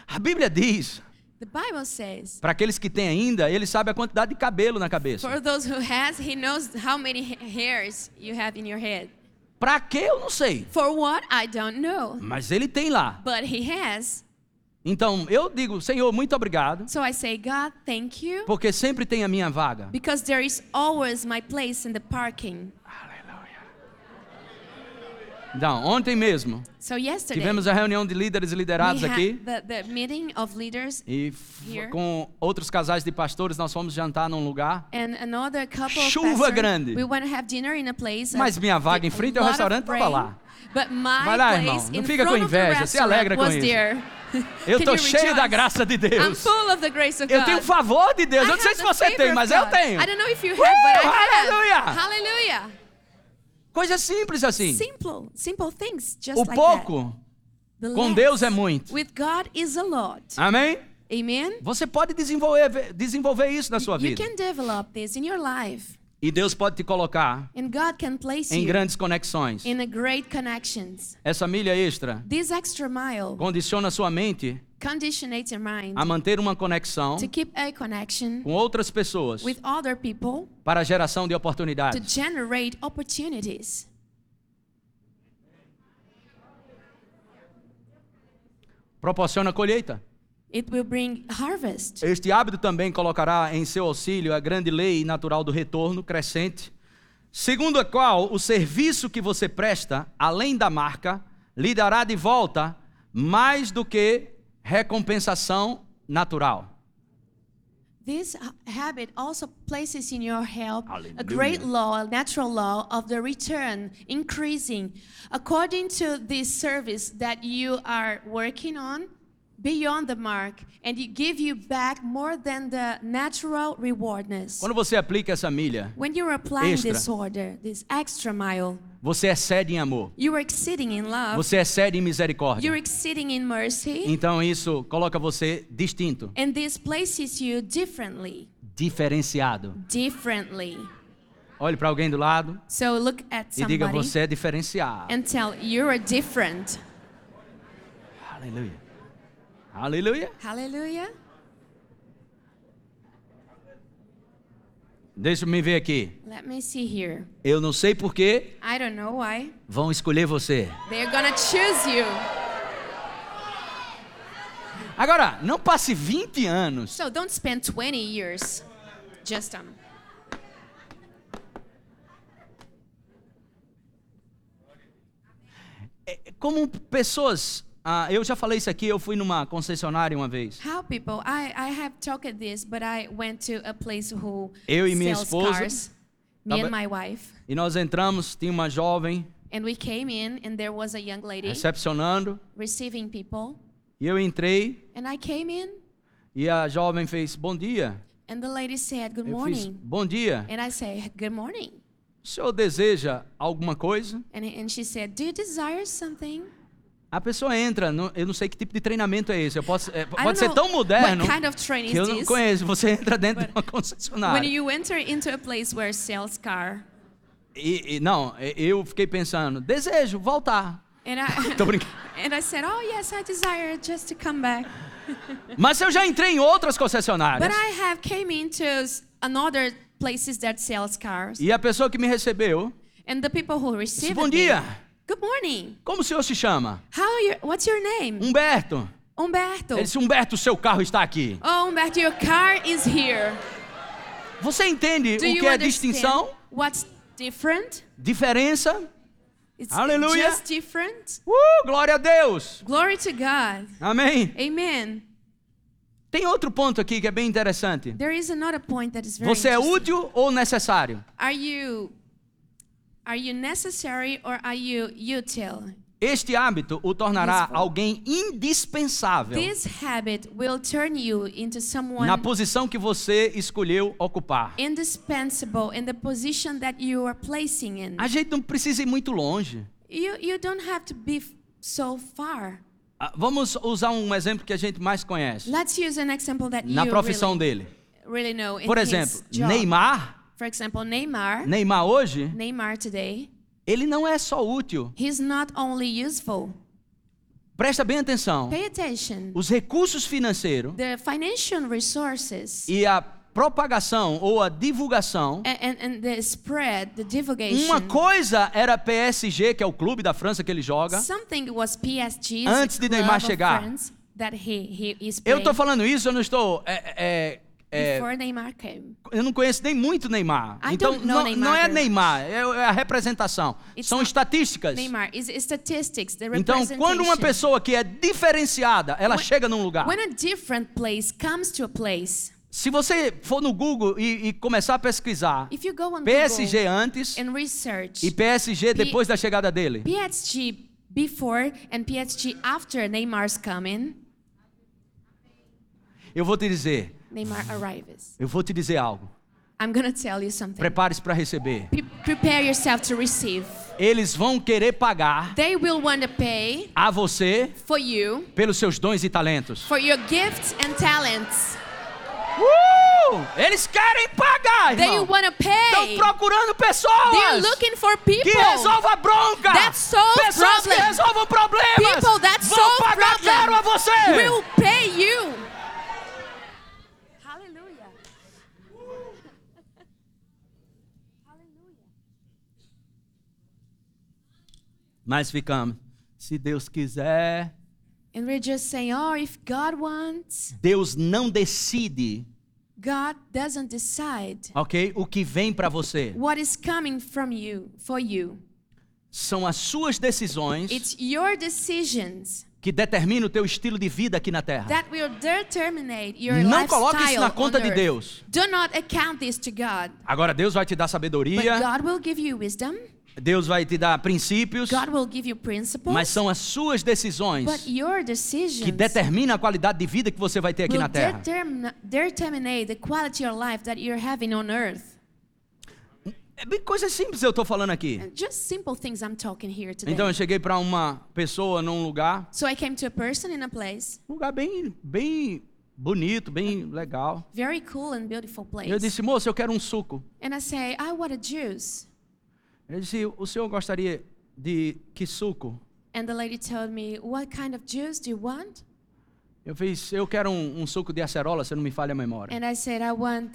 A Bíblia diz, The Bible says, para aqueles que têm ainda, ele sabe a quantidade de cabelo na cabeça. for those who has, He knows how many ha- hairs you have in your head. Para quê? Eu não sei. For what? I don't know. Mas ele tem lá. But He has. Então, eu digo, Senhor, muito obrigado, So I say, God, thank you. porque sempre tem a minha vaga. Because there is always my place in the parking. Então, ontem mesmo, So tivemos a reunião de líderes e liderados aqui. the, the E com outros casais de pastores, nós fomos jantar num lugar. Chuva grande. We place. Mas minha vaga em frente ao restaurante tava rain, lá. But my Vai lá, irmão. Não fica com inveja, se alegra com isso. there. [laughs] Eu you cheio da graça de Deus. Eu tenho favor de Deus. I Eu não sei se você tem, mas eu tenho. I don't know if you have, Uh, but I have. aleluia! Hallelujah. Coisa simples assim. Simple, simple things just O like pouco that. Com Deus é muito. With God is a lot. Amém? Amen. Você pode desenvolver, desenvolver isso na sua You vida. can develop this in your life. E Deus pode te colocar em you grandes conexões. in a great connections. Essa milha extra This extra mile condiciona sua mente conditionates your mind a manter uma conexão to keep a connection com outras pessoas with other people para a geração de to oportunidades. generate opportunities. Proporciona colheita. It will bring harvest. Este hábito também colocará em seu auxílio a grande lei natural do retorno crescente, segundo a qual o serviço que você presta, além da marca, lhe dará de volta mais do que recompensação natural. This habit also places in your help a great law, a natural law of the return increasing according to this service that you are working on beyond the mark and it give you back more than the natural rewardness. Quando você aplica essa milha, When you're applying Extra. this order, this extra mile, você excede em amor, you are exceeding in love, você excede em misericórdia. you're exceeding in mercy, Então isso coloca você distinto, and this places you differently. diferenciado. Differently. Olhe para alguém do lado So look at e diga: Você é diferenciado. and tell you're different. Aleluia. Aleluia. Hallelujah. Deixa eu me ver aqui. Let me see here. Eu não sei porquê I don't know why. vão escolher você. They're gonna choose you. Agora, não passe 20 anos So don't spend 20 years just um como pessoas. Ah, eu já falei isso aqui, eu fui numa concessionária uma vez. how people I, I have talked this, but I went to a place who Eu e minha sells esposa cars. Me and my wife. E nós entramos, tinha uma jovem And we came in and there was a young lady recepcionando. receiving people. E eu entrei And I came in e a jovem fez bom dia. and the lady said, Good Eu fiz morning. bom dia. And I said, Good morning. O senhor deseja alguma coisa? And, and she said, Do you desire something? A pessoa entra, no- eu não sei que tipo de treinamento é esse. Eu posso, é, pode ser tão moderno kind of que eu não conheço. Você entra dentro de But uma When concessionária. you enter into a place where sells car, E, e- não, eu fiquei pensando, desejo voltar. and I [laughs] Tô brincando. [laughs] and I said, "Oh yes, I desire just to come back." [laughs] Mas eu já entrei em outras But concessionárias. I have came into another places that sells cars, E a pessoa que me recebeu and the people who received bom me, dia, Good morning. como o senhor se chama? How are you? What's your name? Humberto. Umberto. Ele disse, Humberto, seu carro está aqui. Oh, Umberto, your car is here. Você entende Do o que é distinção? what's different? Diferença? It's Hallelujah. just different. Uh, glória a Deus. Glory to God. Amém. Amen. Tem outro ponto aqui que é bem interessante. There is another point that is very Você é útil ou necessário? Are you are you necessary or are you util? Este hábito o tornará Useful. alguém indispensável This habit will turn you into someone na posição que você escolheu ocupar. indispensable in the position that you are placing in. A gente não precisa ir muito longe. You you don't have to be so far. Ah, Vamos usar um exemplo que a gente mais conhece. Let's use an example that Na you profissão really, dele. really know in Por his exemplo, job. Neymar. For example, Neymar. Neymar hoje, Neymar today, ele não é só útil. he's not only useful. Presta bem atenção. Pay attention. Os recursos financeiros The financial resources e a propagação ou a divulgação. and, and, the spread, the divulgation. Uma coisa era PSG, que é o clube da França que ele joga. Something was PSG Antes de Neymar chegar. that he, he is Eu estou falando isso, eu não estou. é, é, é, Neymar came. eu não conheço nem muito Neymar. I então não, Neymar não é. Neymar, é, é a representação. It's São estatísticas. Neymar is statistics, the Então, quando uma pessoa que é diferenciada, ela When- chega num lugar. When a different place comes to a place, Se você for no Google e, e começar a pesquisar if you go on PSG Google antes and research e PSG depois da chegada dele, PSG before and PSG after Neymar's coming, eu vou te dizer, Neymar arrives. eu vou te dizer algo. I'm gonna tell you something. Prepare-se para receber. Pre- prepare yourself to receive. Eles vão querer pagar They will want to pay a você for you pelos seus dons e talentos. for your gifts and talents. Uh! Eles querem pagar, They irmão. want to Estão pay. procurando They are pessoas looking for que people. resolvam a bronca. That solve pessoas que problem. resolvam problemas. People that Vão solve pagar problem. caro a você. Will pay you. Hallelujah. Mas ficamos. Se Deus quiser, And we're just saying, oh, if God wants, Deus não decide, God doesn't decide ok? O que vem para você. what is coming from you for you. São as suas decisões It's your decisions que determinam o teu estilo de vida aqui na terra. that will determine your Não coloque isso na conta on de. Deus. Do not account this to God. Agora Deus vai te dar sabedoria, Deus vai te dar princípios, God will give you principles. mas são as suas decisões but your decisions que determinam a qualidade de vida que você vai ter aqui na terra. É bem coisa simples eu estou falando aqui. Então eu cheguei para uma pessoa num lugar, so I came to a person in a place, um lugar bem, bem bonito, bem legal. very cool and beautiful place. Eu disse, moço, eu quero um suco. and I say, I want a juice. Ele disse, o senhor gostaria de que suco? And the lady told me, What kind of juice do you want? Eu fiz, eu quero um, um suco de acerola, se não me falha a memória. And I said, I want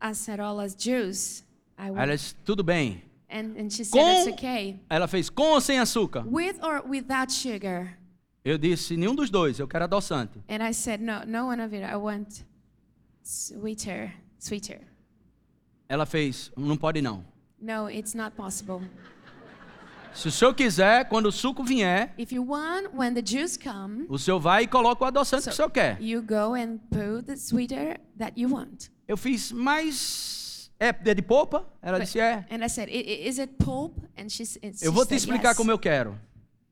acerolas juice. I want. ela disse, tudo bem. And, and she said, Com- It's okay. Ela fez, com ou sem açúcar? With or without sugar? Eu disse, nenhum dos dois, eu quero adoçante. And I said, No, no one of it. I want sweeter, sweeter. Ela fez, não pode não. No, it's not possible. Se o senhor quiser, quando o suco vier, If you want, when the juice comes, o senhor vai e coloca o adoçante que o senhor quer. you go and put the sweeter that you want. Eu fiz, mas é é de polpa? Ela But- disse, é. And I said, "I- i- Is it pulp? And she, s- and she Eu vou te said, explicar yes. como eu quero.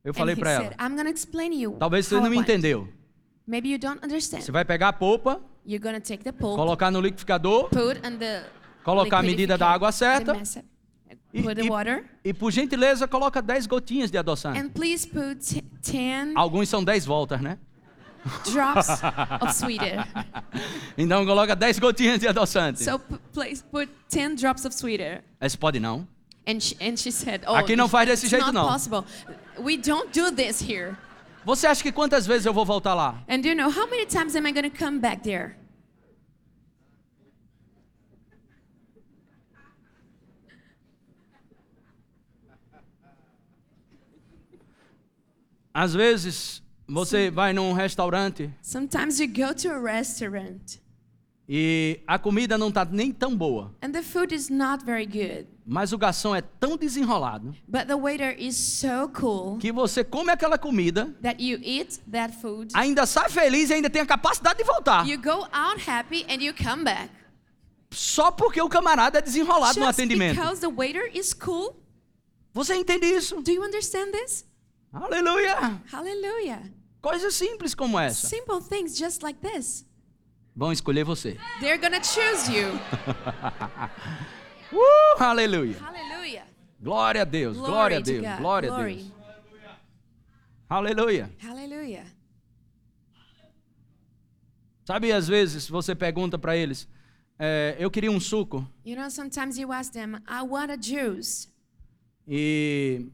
Eu And falei he para ela. said, I'm going to explain you. Talvez você how não I me want. entendeu. Maybe you don't understand. Você vai pegar a polpa, You're going to take the pulp, colocar no liquidificador put on the Colocar a medida da água certa. the mess- e, put the e- water, e, por gentileza, coloca 10 gotinhas de adoçante. and please put t- 10 Alguns são 10 voltas, né? drops [laughs] of sweeter. Então coloca 10 gotinhas de adoçante. So please put 10 drops of sweeter. Esse pode não. And she, and she said, oh, Aqui não faz desse it's jeito, not não. possible. We don't do this here. Você acha que quantas vezes eu vou voltar lá? And do you know how many times am I going to come back there? Às vezes você vai num restaurante Sometimes you go to a restaurant e a comida não tá nem tão boa, and the food is not very good, mas o garçom é tão desenrolado but the waiter is so cool que você come aquela comida, that you eat that food. ainda sai feliz e ainda tem a capacidade de voltar. You go out happy and you come back. Só porque o camarada é desenrolado no Just atendimento. because the waiter is cool. Você entende isso? Do you understand this? Aleluia! Hallelujah. Coisas simples como essa. Simple things just like this. Vão escolher você. They're gonna choose you. [laughs] Uh, aleluia! Hallelujah. Glória a Deus, Glory glória a to Deus, God. glória a Glory. Deus. Aleluia. Hallelujah. Sabe, às vezes você pergunta para eles, é, eu queria um suco You know, sometimes you ask them, I want a juice. e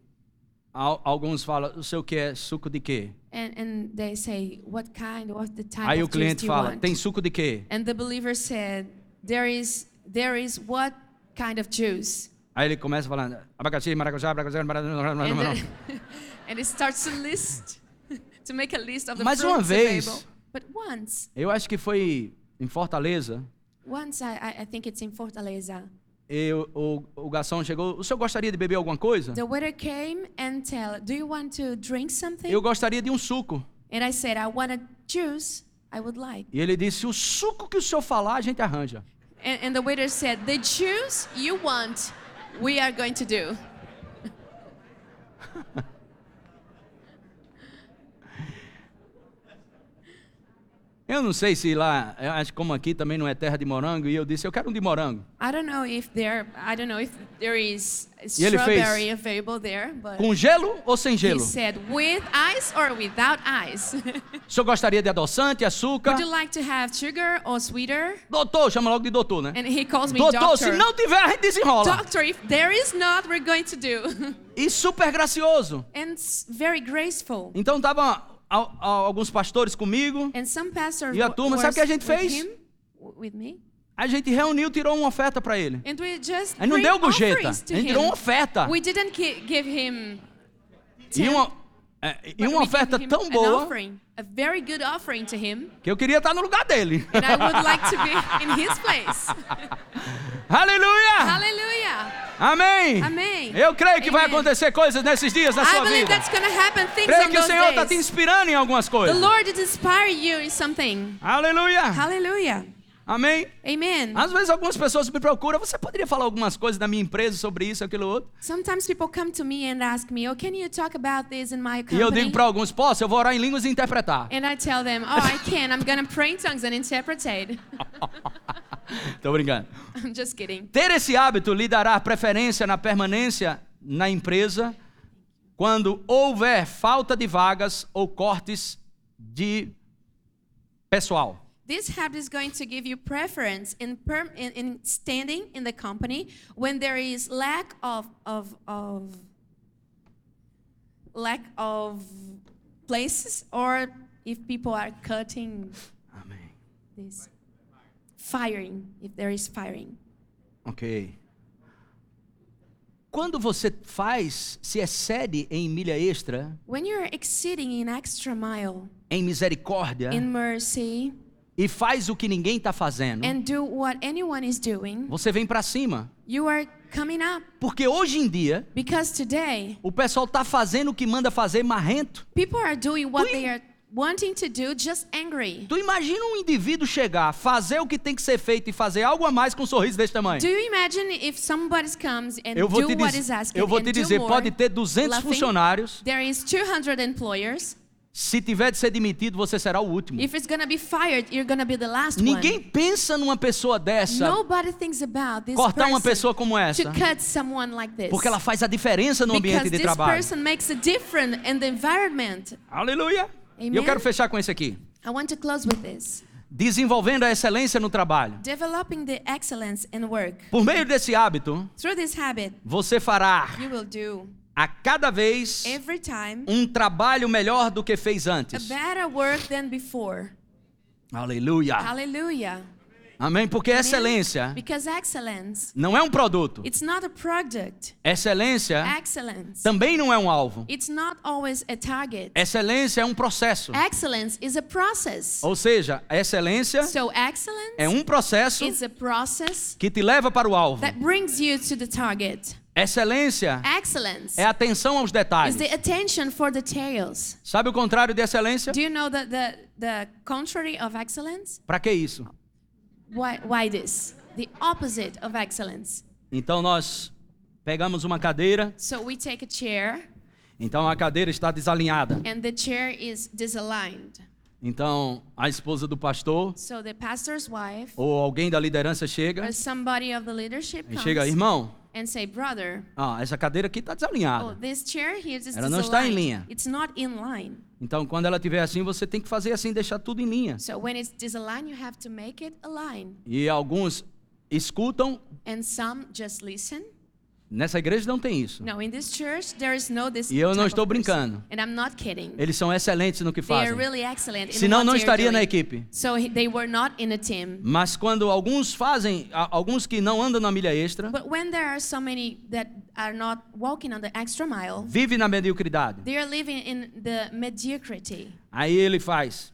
alguns falam, o seu quer suco de quê? And, and they say, What kind? What the type Aí o cliente fala, tem suco de quê? And the believer said, There is there is what kind of juice? Aí ele começa falando, abacaxi, maracujá, maracujá, And, maracujá. [laughs] and it starts to list [laughs] to make a list of the Mais uma vez. available. But once, Eu acho que foi em Fortaleza, once I, I think it's in Fortaleza. Eu, o, o garçom chegou, o senhor gostaria de beber alguma coisa? The waiter came and tell, Do you want to drink something? Eu gostaria de um suco. And I said, I want a juice. I would like. E ele disse, o suco que o senhor falar, a gente arranja. And, and the waiter said, The juice you want, we are going to do. [laughs] Eu não sei se lá, eu acho que como aqui também não é terra de morango, e eu disse, eu quero um de morango. I don't know if there I don't know if there is E ele fez strawberry available there, but Com gelo ou sem he gelo? said with ice or without ice. [laughs] O senhor gostaria de adoçante, açúcar? Would you like to have sugar or sweeter? Doutor, chama logo de doutor, né? And he calls me Doutor, doctor. se não tiver, a gente desenrola. Doctor, if there is not, we're going to do. [laughs] E super gracioso. and very graceful. Então tava alguns pastores comigo, And some pastors E a turma, sabe o que a gente fez? him, a gente reuniu, tirou uma oferta para ele. And just Aí não deu gorjeta, a gente him. tirou uma oferta. We didn't ki- give him E uma, é, e uma oferta tão boa offering, a very good offering to him. que eu queria estar no lugar dele. And I would like to be [laughs] in his place. Aleluia! Amém! Amém. Eu creio que vai acontecer coisas nesses dias na I sua vida. that's going to happen things Creio que o Senhor está te inspirando em algumas The coisas. Lord did inspire you in something. Aleluia! Hallelujah. Amém? Amen. Às vezes algumas pessoas me procuram, você poderia falar algumas coisas da minha empresa sobre isso, aquilo outro? Sometimes people come to me and ask me, "Oh, can you talk about this in my E eu company?" digo para alguns, posso, eu vou orar em línguas e interpretar. And I tell them, "Oh, I can. I'm to pray in tongues and interpret." [laughs] Tô brincando. [laughs] I'm just kidding. Ter esse hábito lhe dará preferência na permanência na empresa quando houver falta de vagas ou cortes de pessoal. This habit is going to give you preference in, perm- in, in standing in the company when there is lack of, of, of lack of places or if people are cutting Amém. this firing if there is firing Ok. Quando você faz, se excede em milha extra, when you're exceeding in extra mile em misericórdia, in mercy e faz o que ninguém está fazendo, and do what anyone is doing você vem para cima. you are coming up Porque hoje em dia, because today o pessoal está fazendo o que manda fazer marrento. people are doing what they are wanting to do just angry Tu imagina um indivíduo chegar, fazer o que tem que ser feito e fazer algo a mais com um sorriso desse tamanho. Do you imagine if somebody comes and Eu vou do te, what is asked eu vou te dizer, more, pode ter 200 laughing? funcionários. There is 200 employers. Se tiver de ser demitido, você será o último. If it's gonna be fired, you're gonna be the last Ninguém one. pensa numa pessoa dessa, Nobody thinks about this cortar uma pessoa como to essa, cut someone like this. porque ela faz a diferença no ambiente because de this trabalho. person makes a difference in the environment. Aleluia! E eu quero fechar com esse aqui. I want to close with this. Desenvolvendo a excelência no trabalho. Developing the excellence in work. Por meio desse hábito, Through this habit, você fará you will do a cada vez every time um trabalho melhor do que fez antes. better work than before. Aleluia! Hallelujah. Amém? Porque excelência não é um produto. it's not a product. Excelência Excellence, também não é um alvo. it's not always a target. Excelência é um processo. Excellence is a process. Ou seja, excelência So excellence é um processo is a process que te leva para o alvo. The. Excelência Excellence é atenção aos is detalhes. the attention for details. Sabe o contrário de excelência? Do you know that the, the contrary of excellence? Para que isso? Why, why this? The opposite of excellence. Então nós pegamos uma cadeira, So we take a chair então a cadeira está desalinhada. and the chair is disaligned. Então a esposa do pastor So the pastor's wife ou alguém da liderança chega or somebody of the leadership e chega, irmão, and say, brother, ah, essa cadeira aqui está oh, desalinhada. this chair here is Ela não está em linha. It's not in line. Então quando ela estiver assim, você tem que fazer assim, deixar tudo em linha. So when it's disaligned, you have to make it align. E alguns escutam. And some just listen. Nessa igreja não tem isso. No, in this church there is no. E eu não estou brincando. And I'm not kidding. Eles são excelentes no que fazem. really Senão não estaria na equipe. So he- they were not in a team. Mas quando alguns fazem, alguns que não andam na milha extra, so mile, vive na mediocridade. they are living in the mediocrity. Aí ele faz,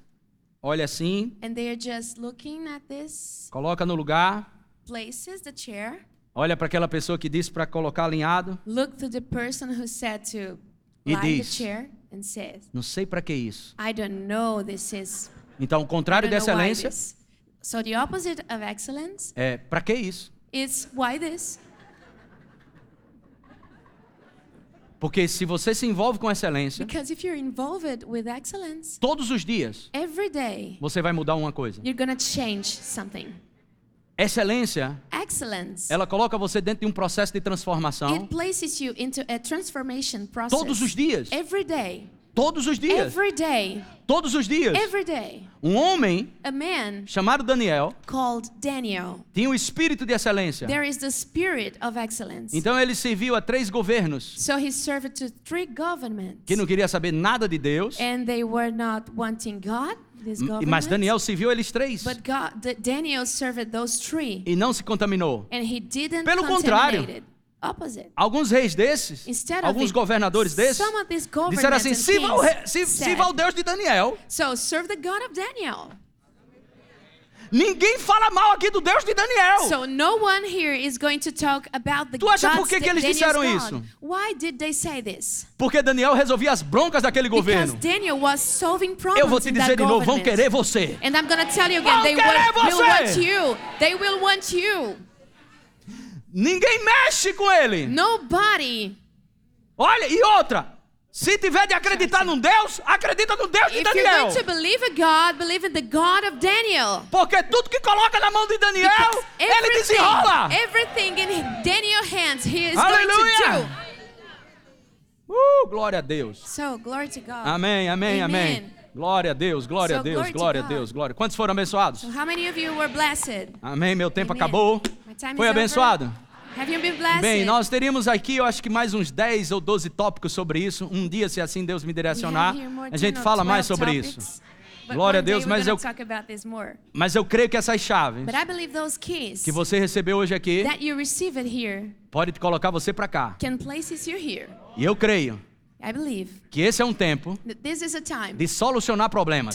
olha assim, And they are just looking at this coloca no lugar, places, the chair, olha para aquela pessoa que disse para colocar alinhado, look to the person who said to E the chair and says, não sei para que isso. I don't know this is Então, o contrário de why excelência. So the opposite of excellence é para que isso? is why this? Porque se você se envolve com excelência, Because if you're involved with excellence, todos os dias every day você vai mudar uma coisa. Excelência, Excellence. ela coloca você dentro de um processo de transformação It places you into a transformation process. todos os dias. Every day. Todos os dias. Every day. Todos os dias. Every day. Um homem A man chamado Daniel called Daniel. tinha o espírito de excelência. There is the spirit of excellence. Então ele serviu a três governos So he served to three governments. que não queria saber nada de Deus, And they were not wanting God, mas Daniel serviu eles três But God, Daniel served those three. e não se contaminou. And he didn't Pelo contrário. Opposite. Alguns reis desses, Instead alguns it, governadores desses, disseram assim: sirva, o kings re- si- said, sirva ao Deus de Daniel. So serve the God of Daniel. Ninguém fala mal aqui do Deus de Daniel. So no one here is going to talk about the Tu acha por que que eles disseram isso? Why did they say this? Porque Daniel resolvia as broncas daquele Because governo. Daniel was solving problems Eu vou te dizer de novo: vão querer você. And I'm gonna tell you again, Vão they querer will, will want you. They will want you. Ninguém mexe com ele. Nobody. Olha, e outra: se tiver de acreditar num Deus, acredita no Deus de If you're Daniel. going to believe a God, believe in the God of Daniel. Porque tudo que coloca na mão de Daniel, Because ele desenrola. everything in Daniel's hands, he is Aleluia. going to do. Uh, glória a Deus. So glory to God. Amém, amém, amém. Amen. Glória a Deus, glória So, a Deus, glory to glória a God. Deus, glória. Quantos foram abençoados? So how many of you were blessed? Amém, meu tempo Amen. acabou. Foi abençoado? Bem, nós teríamos aqui, eu acho que mais uns 10 ou 12 tópicos sobre isso. Um dia, se assim Deus me direcionar, a gente 10 or fala mais 12 sobre topics, isso. Glória a Deus, mas eu, mas eu creio que essas chaves que você recebeu hoje aqui pode colocar você para cá. E eu creio I believe que esse é um tempo that this is a time de solucionar to problemas.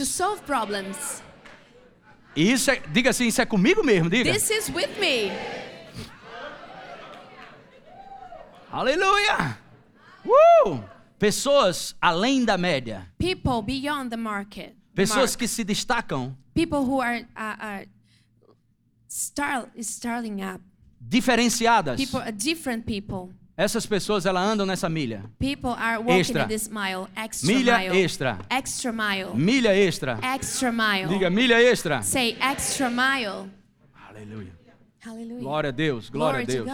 Isso é, diga assim, isso é comigo mesmo, diga. This is with me. Aleluia! Uh! Pessoas além da média. People beyond the market. Pessoas mark. que se destacam, People who are, uh, are star, starting up. diferenciadas. People, are different people. Essas pessoas elas andam nessa milha. People are walking Extra. in this mile, extra Milha mile, extra. extra mile, Milha extra. extra mile. Diga milha extra. Say extra mile. Aleluia. Hallelujah. Glória a Deus, glória a Deus.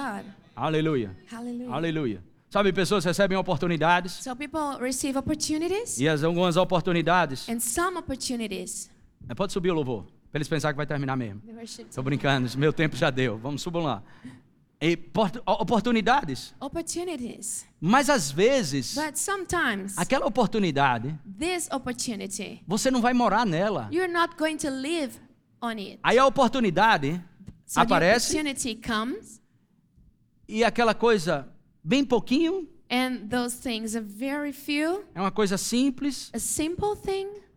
Aleluia. Hallelujah. Aleluia. Sabe, pessoas recebem oportunidades So people receive opportunities e as algumas oportunidades. and some opportunities. Pode subir o louvor, para eles pensarem que vai terminar mesmo. Tô brincando, meu tempo já deu. Vamos subir lá. Por- oportunidades. Opportunities. Mas às vezes, But sometimes aquela oportunidade, você não vai morar nela. Aí a oportunidade So the aparece opportunity comes e aquela coisa bem pouquinho, and those things are very few, é uma coisa simples.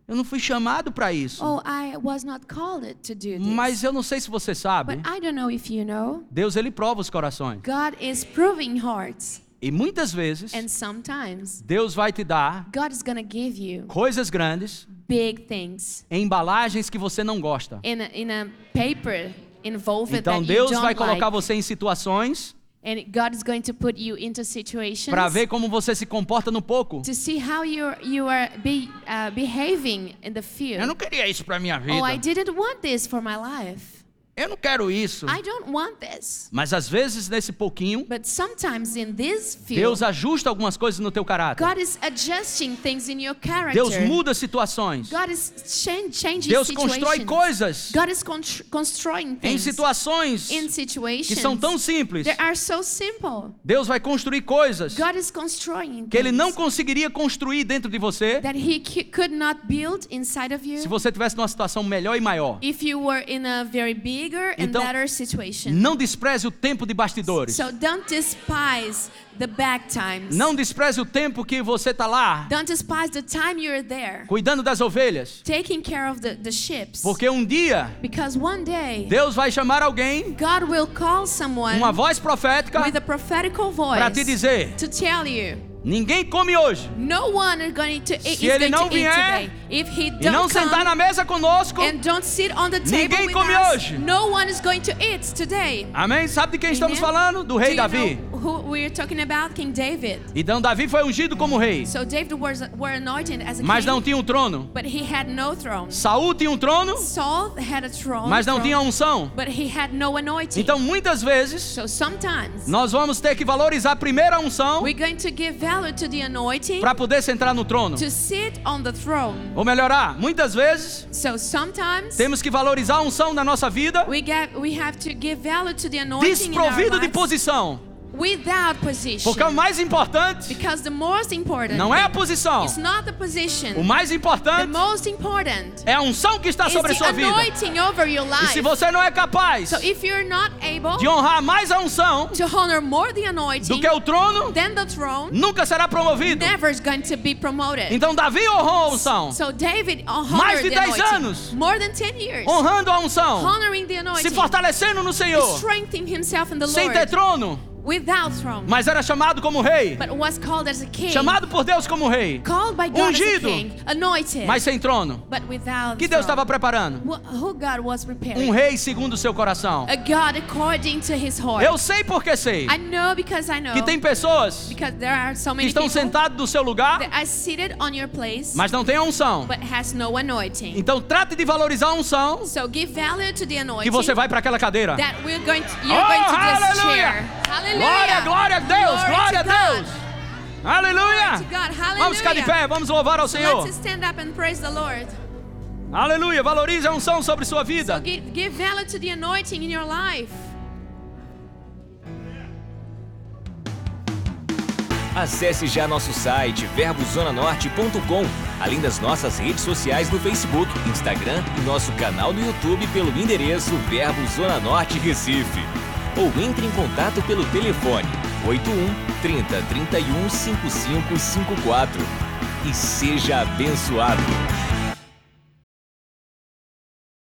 Eu não fui chamado para isso. Oh, I was not called to do this. Mas eu não sei se você sabe, But I don't know if you know, Deus ele prova os corações. God is proving hearts. E muitas vezes And sometimes Deus vai te dar coisas grandes em embalagens que você não gosta. in a, in a paper Então that you Deus don't vai colocar like. você em situações And God is going to put you into situations para ver como você se comporta no pouco. to see how you you are be, uh, behaving in the field. Eu não queria isso para minha vida. Oh, I didn't want this for my life. Eu não quero isso. I don't want this. Mas às vezes nesse pouquinho, But sometimes in this field, Deus ajusta algumas coisas no teu caráter. God is adjusting things in your character. Deus muda situações. God is chan- changing Deus constrói coisas em things situações in que são tão simples. so simple. Deus vai construir coisas que ele não conseguiria construir dentro de você that He c- could not build inside of you se você tivesse numa situação melhor e maior. if you were in a very bigger and Então, better situation. Não despreze o tempo de bastidores. So don't despise the back times. Não despreze o tempo que você está lá Don't despise the time you're there, cuidando das ovelhas. taking care of the, the ships. Porque um dia Because one day, Deus vai chamar alguém, God will call someone uma voz profética, with a prophetical voice para te dizer: to tell you, ninguém come hoje. no one is going to eat, Se ele não vier. If he E não sentar na mesa conosco. and don't sit on the table Ninguém come us, hoje. no one is going to eat today. Amém? Sabe de quem estamos Amen? falando? Do rei Davi. Know who we're talking about? King David. Então Davi foi ungido como rei, So David was were anointed as a mas não tinha um trono. but he had no throne. Saul tinha um trono, Saul had a throne, mas não throne, tinha unção. but he had no anointing. Então muitas vezes so sometimes nós vamos ter que valorizar primeiro a unção we're going to give value to the anointing para poder sentar no trono. to sit on the throne. Ou melhorar, muitas vezes So sometimes temos que valorizar a unção na nossa vida we get we have to give value to the anointing in our desprovido de posição. Without position. Porque o mais importante because the most important não é a posição. is not the position. O mais the importante most important é a unção que está sobre a the sua vida. over your E life. se você não é capaz so if you're not able de honrar mais a unção to honor more the do que o trono, than the throne, nunca será promovido. never is going to be promoted. Então Davi honrou a unção, so David honored Mais de the 10 anointing. anos. More than 10 years. honrando a unção, honoring the se anointing. fortalecendo no Senhor, strengthening himself in the sem Lord ter trono. Mas era chamado como rei, but was called as a king. chamado por Deus como rei, ungido, mas sem trono. but without Que Deus estava preparando? Um rei segundo o seu coração. Eu sei porque sei I know because I know. que tem pessoas because there are so que many estão people sentados no seu lugar, mas não têm a unção. but has no anointing. Então trate de valorizar a unção so give value to the anointing que você vai para aquela cadeira. that we're going to, you're Oh, going to this aleluia! Glória, glória a Deus, Glory glória a. Deus. Aleluia! Vamos ficar de pé, vamos louvar ao Senhor. Let's stand up and praise the Lord. Aleluia! Valorize a unção sobre sua vida. So give, give value to the anointing in your life. Acesse já nosso site verbozonanorte.com, além das nossas redes sociais no Facebook, Instagram e nosso canal no YouTube pelo endereço Verbo Zona Norte Recife. Ou entre em contato pelo telefone 81 30 31 5554 e seja abençoado.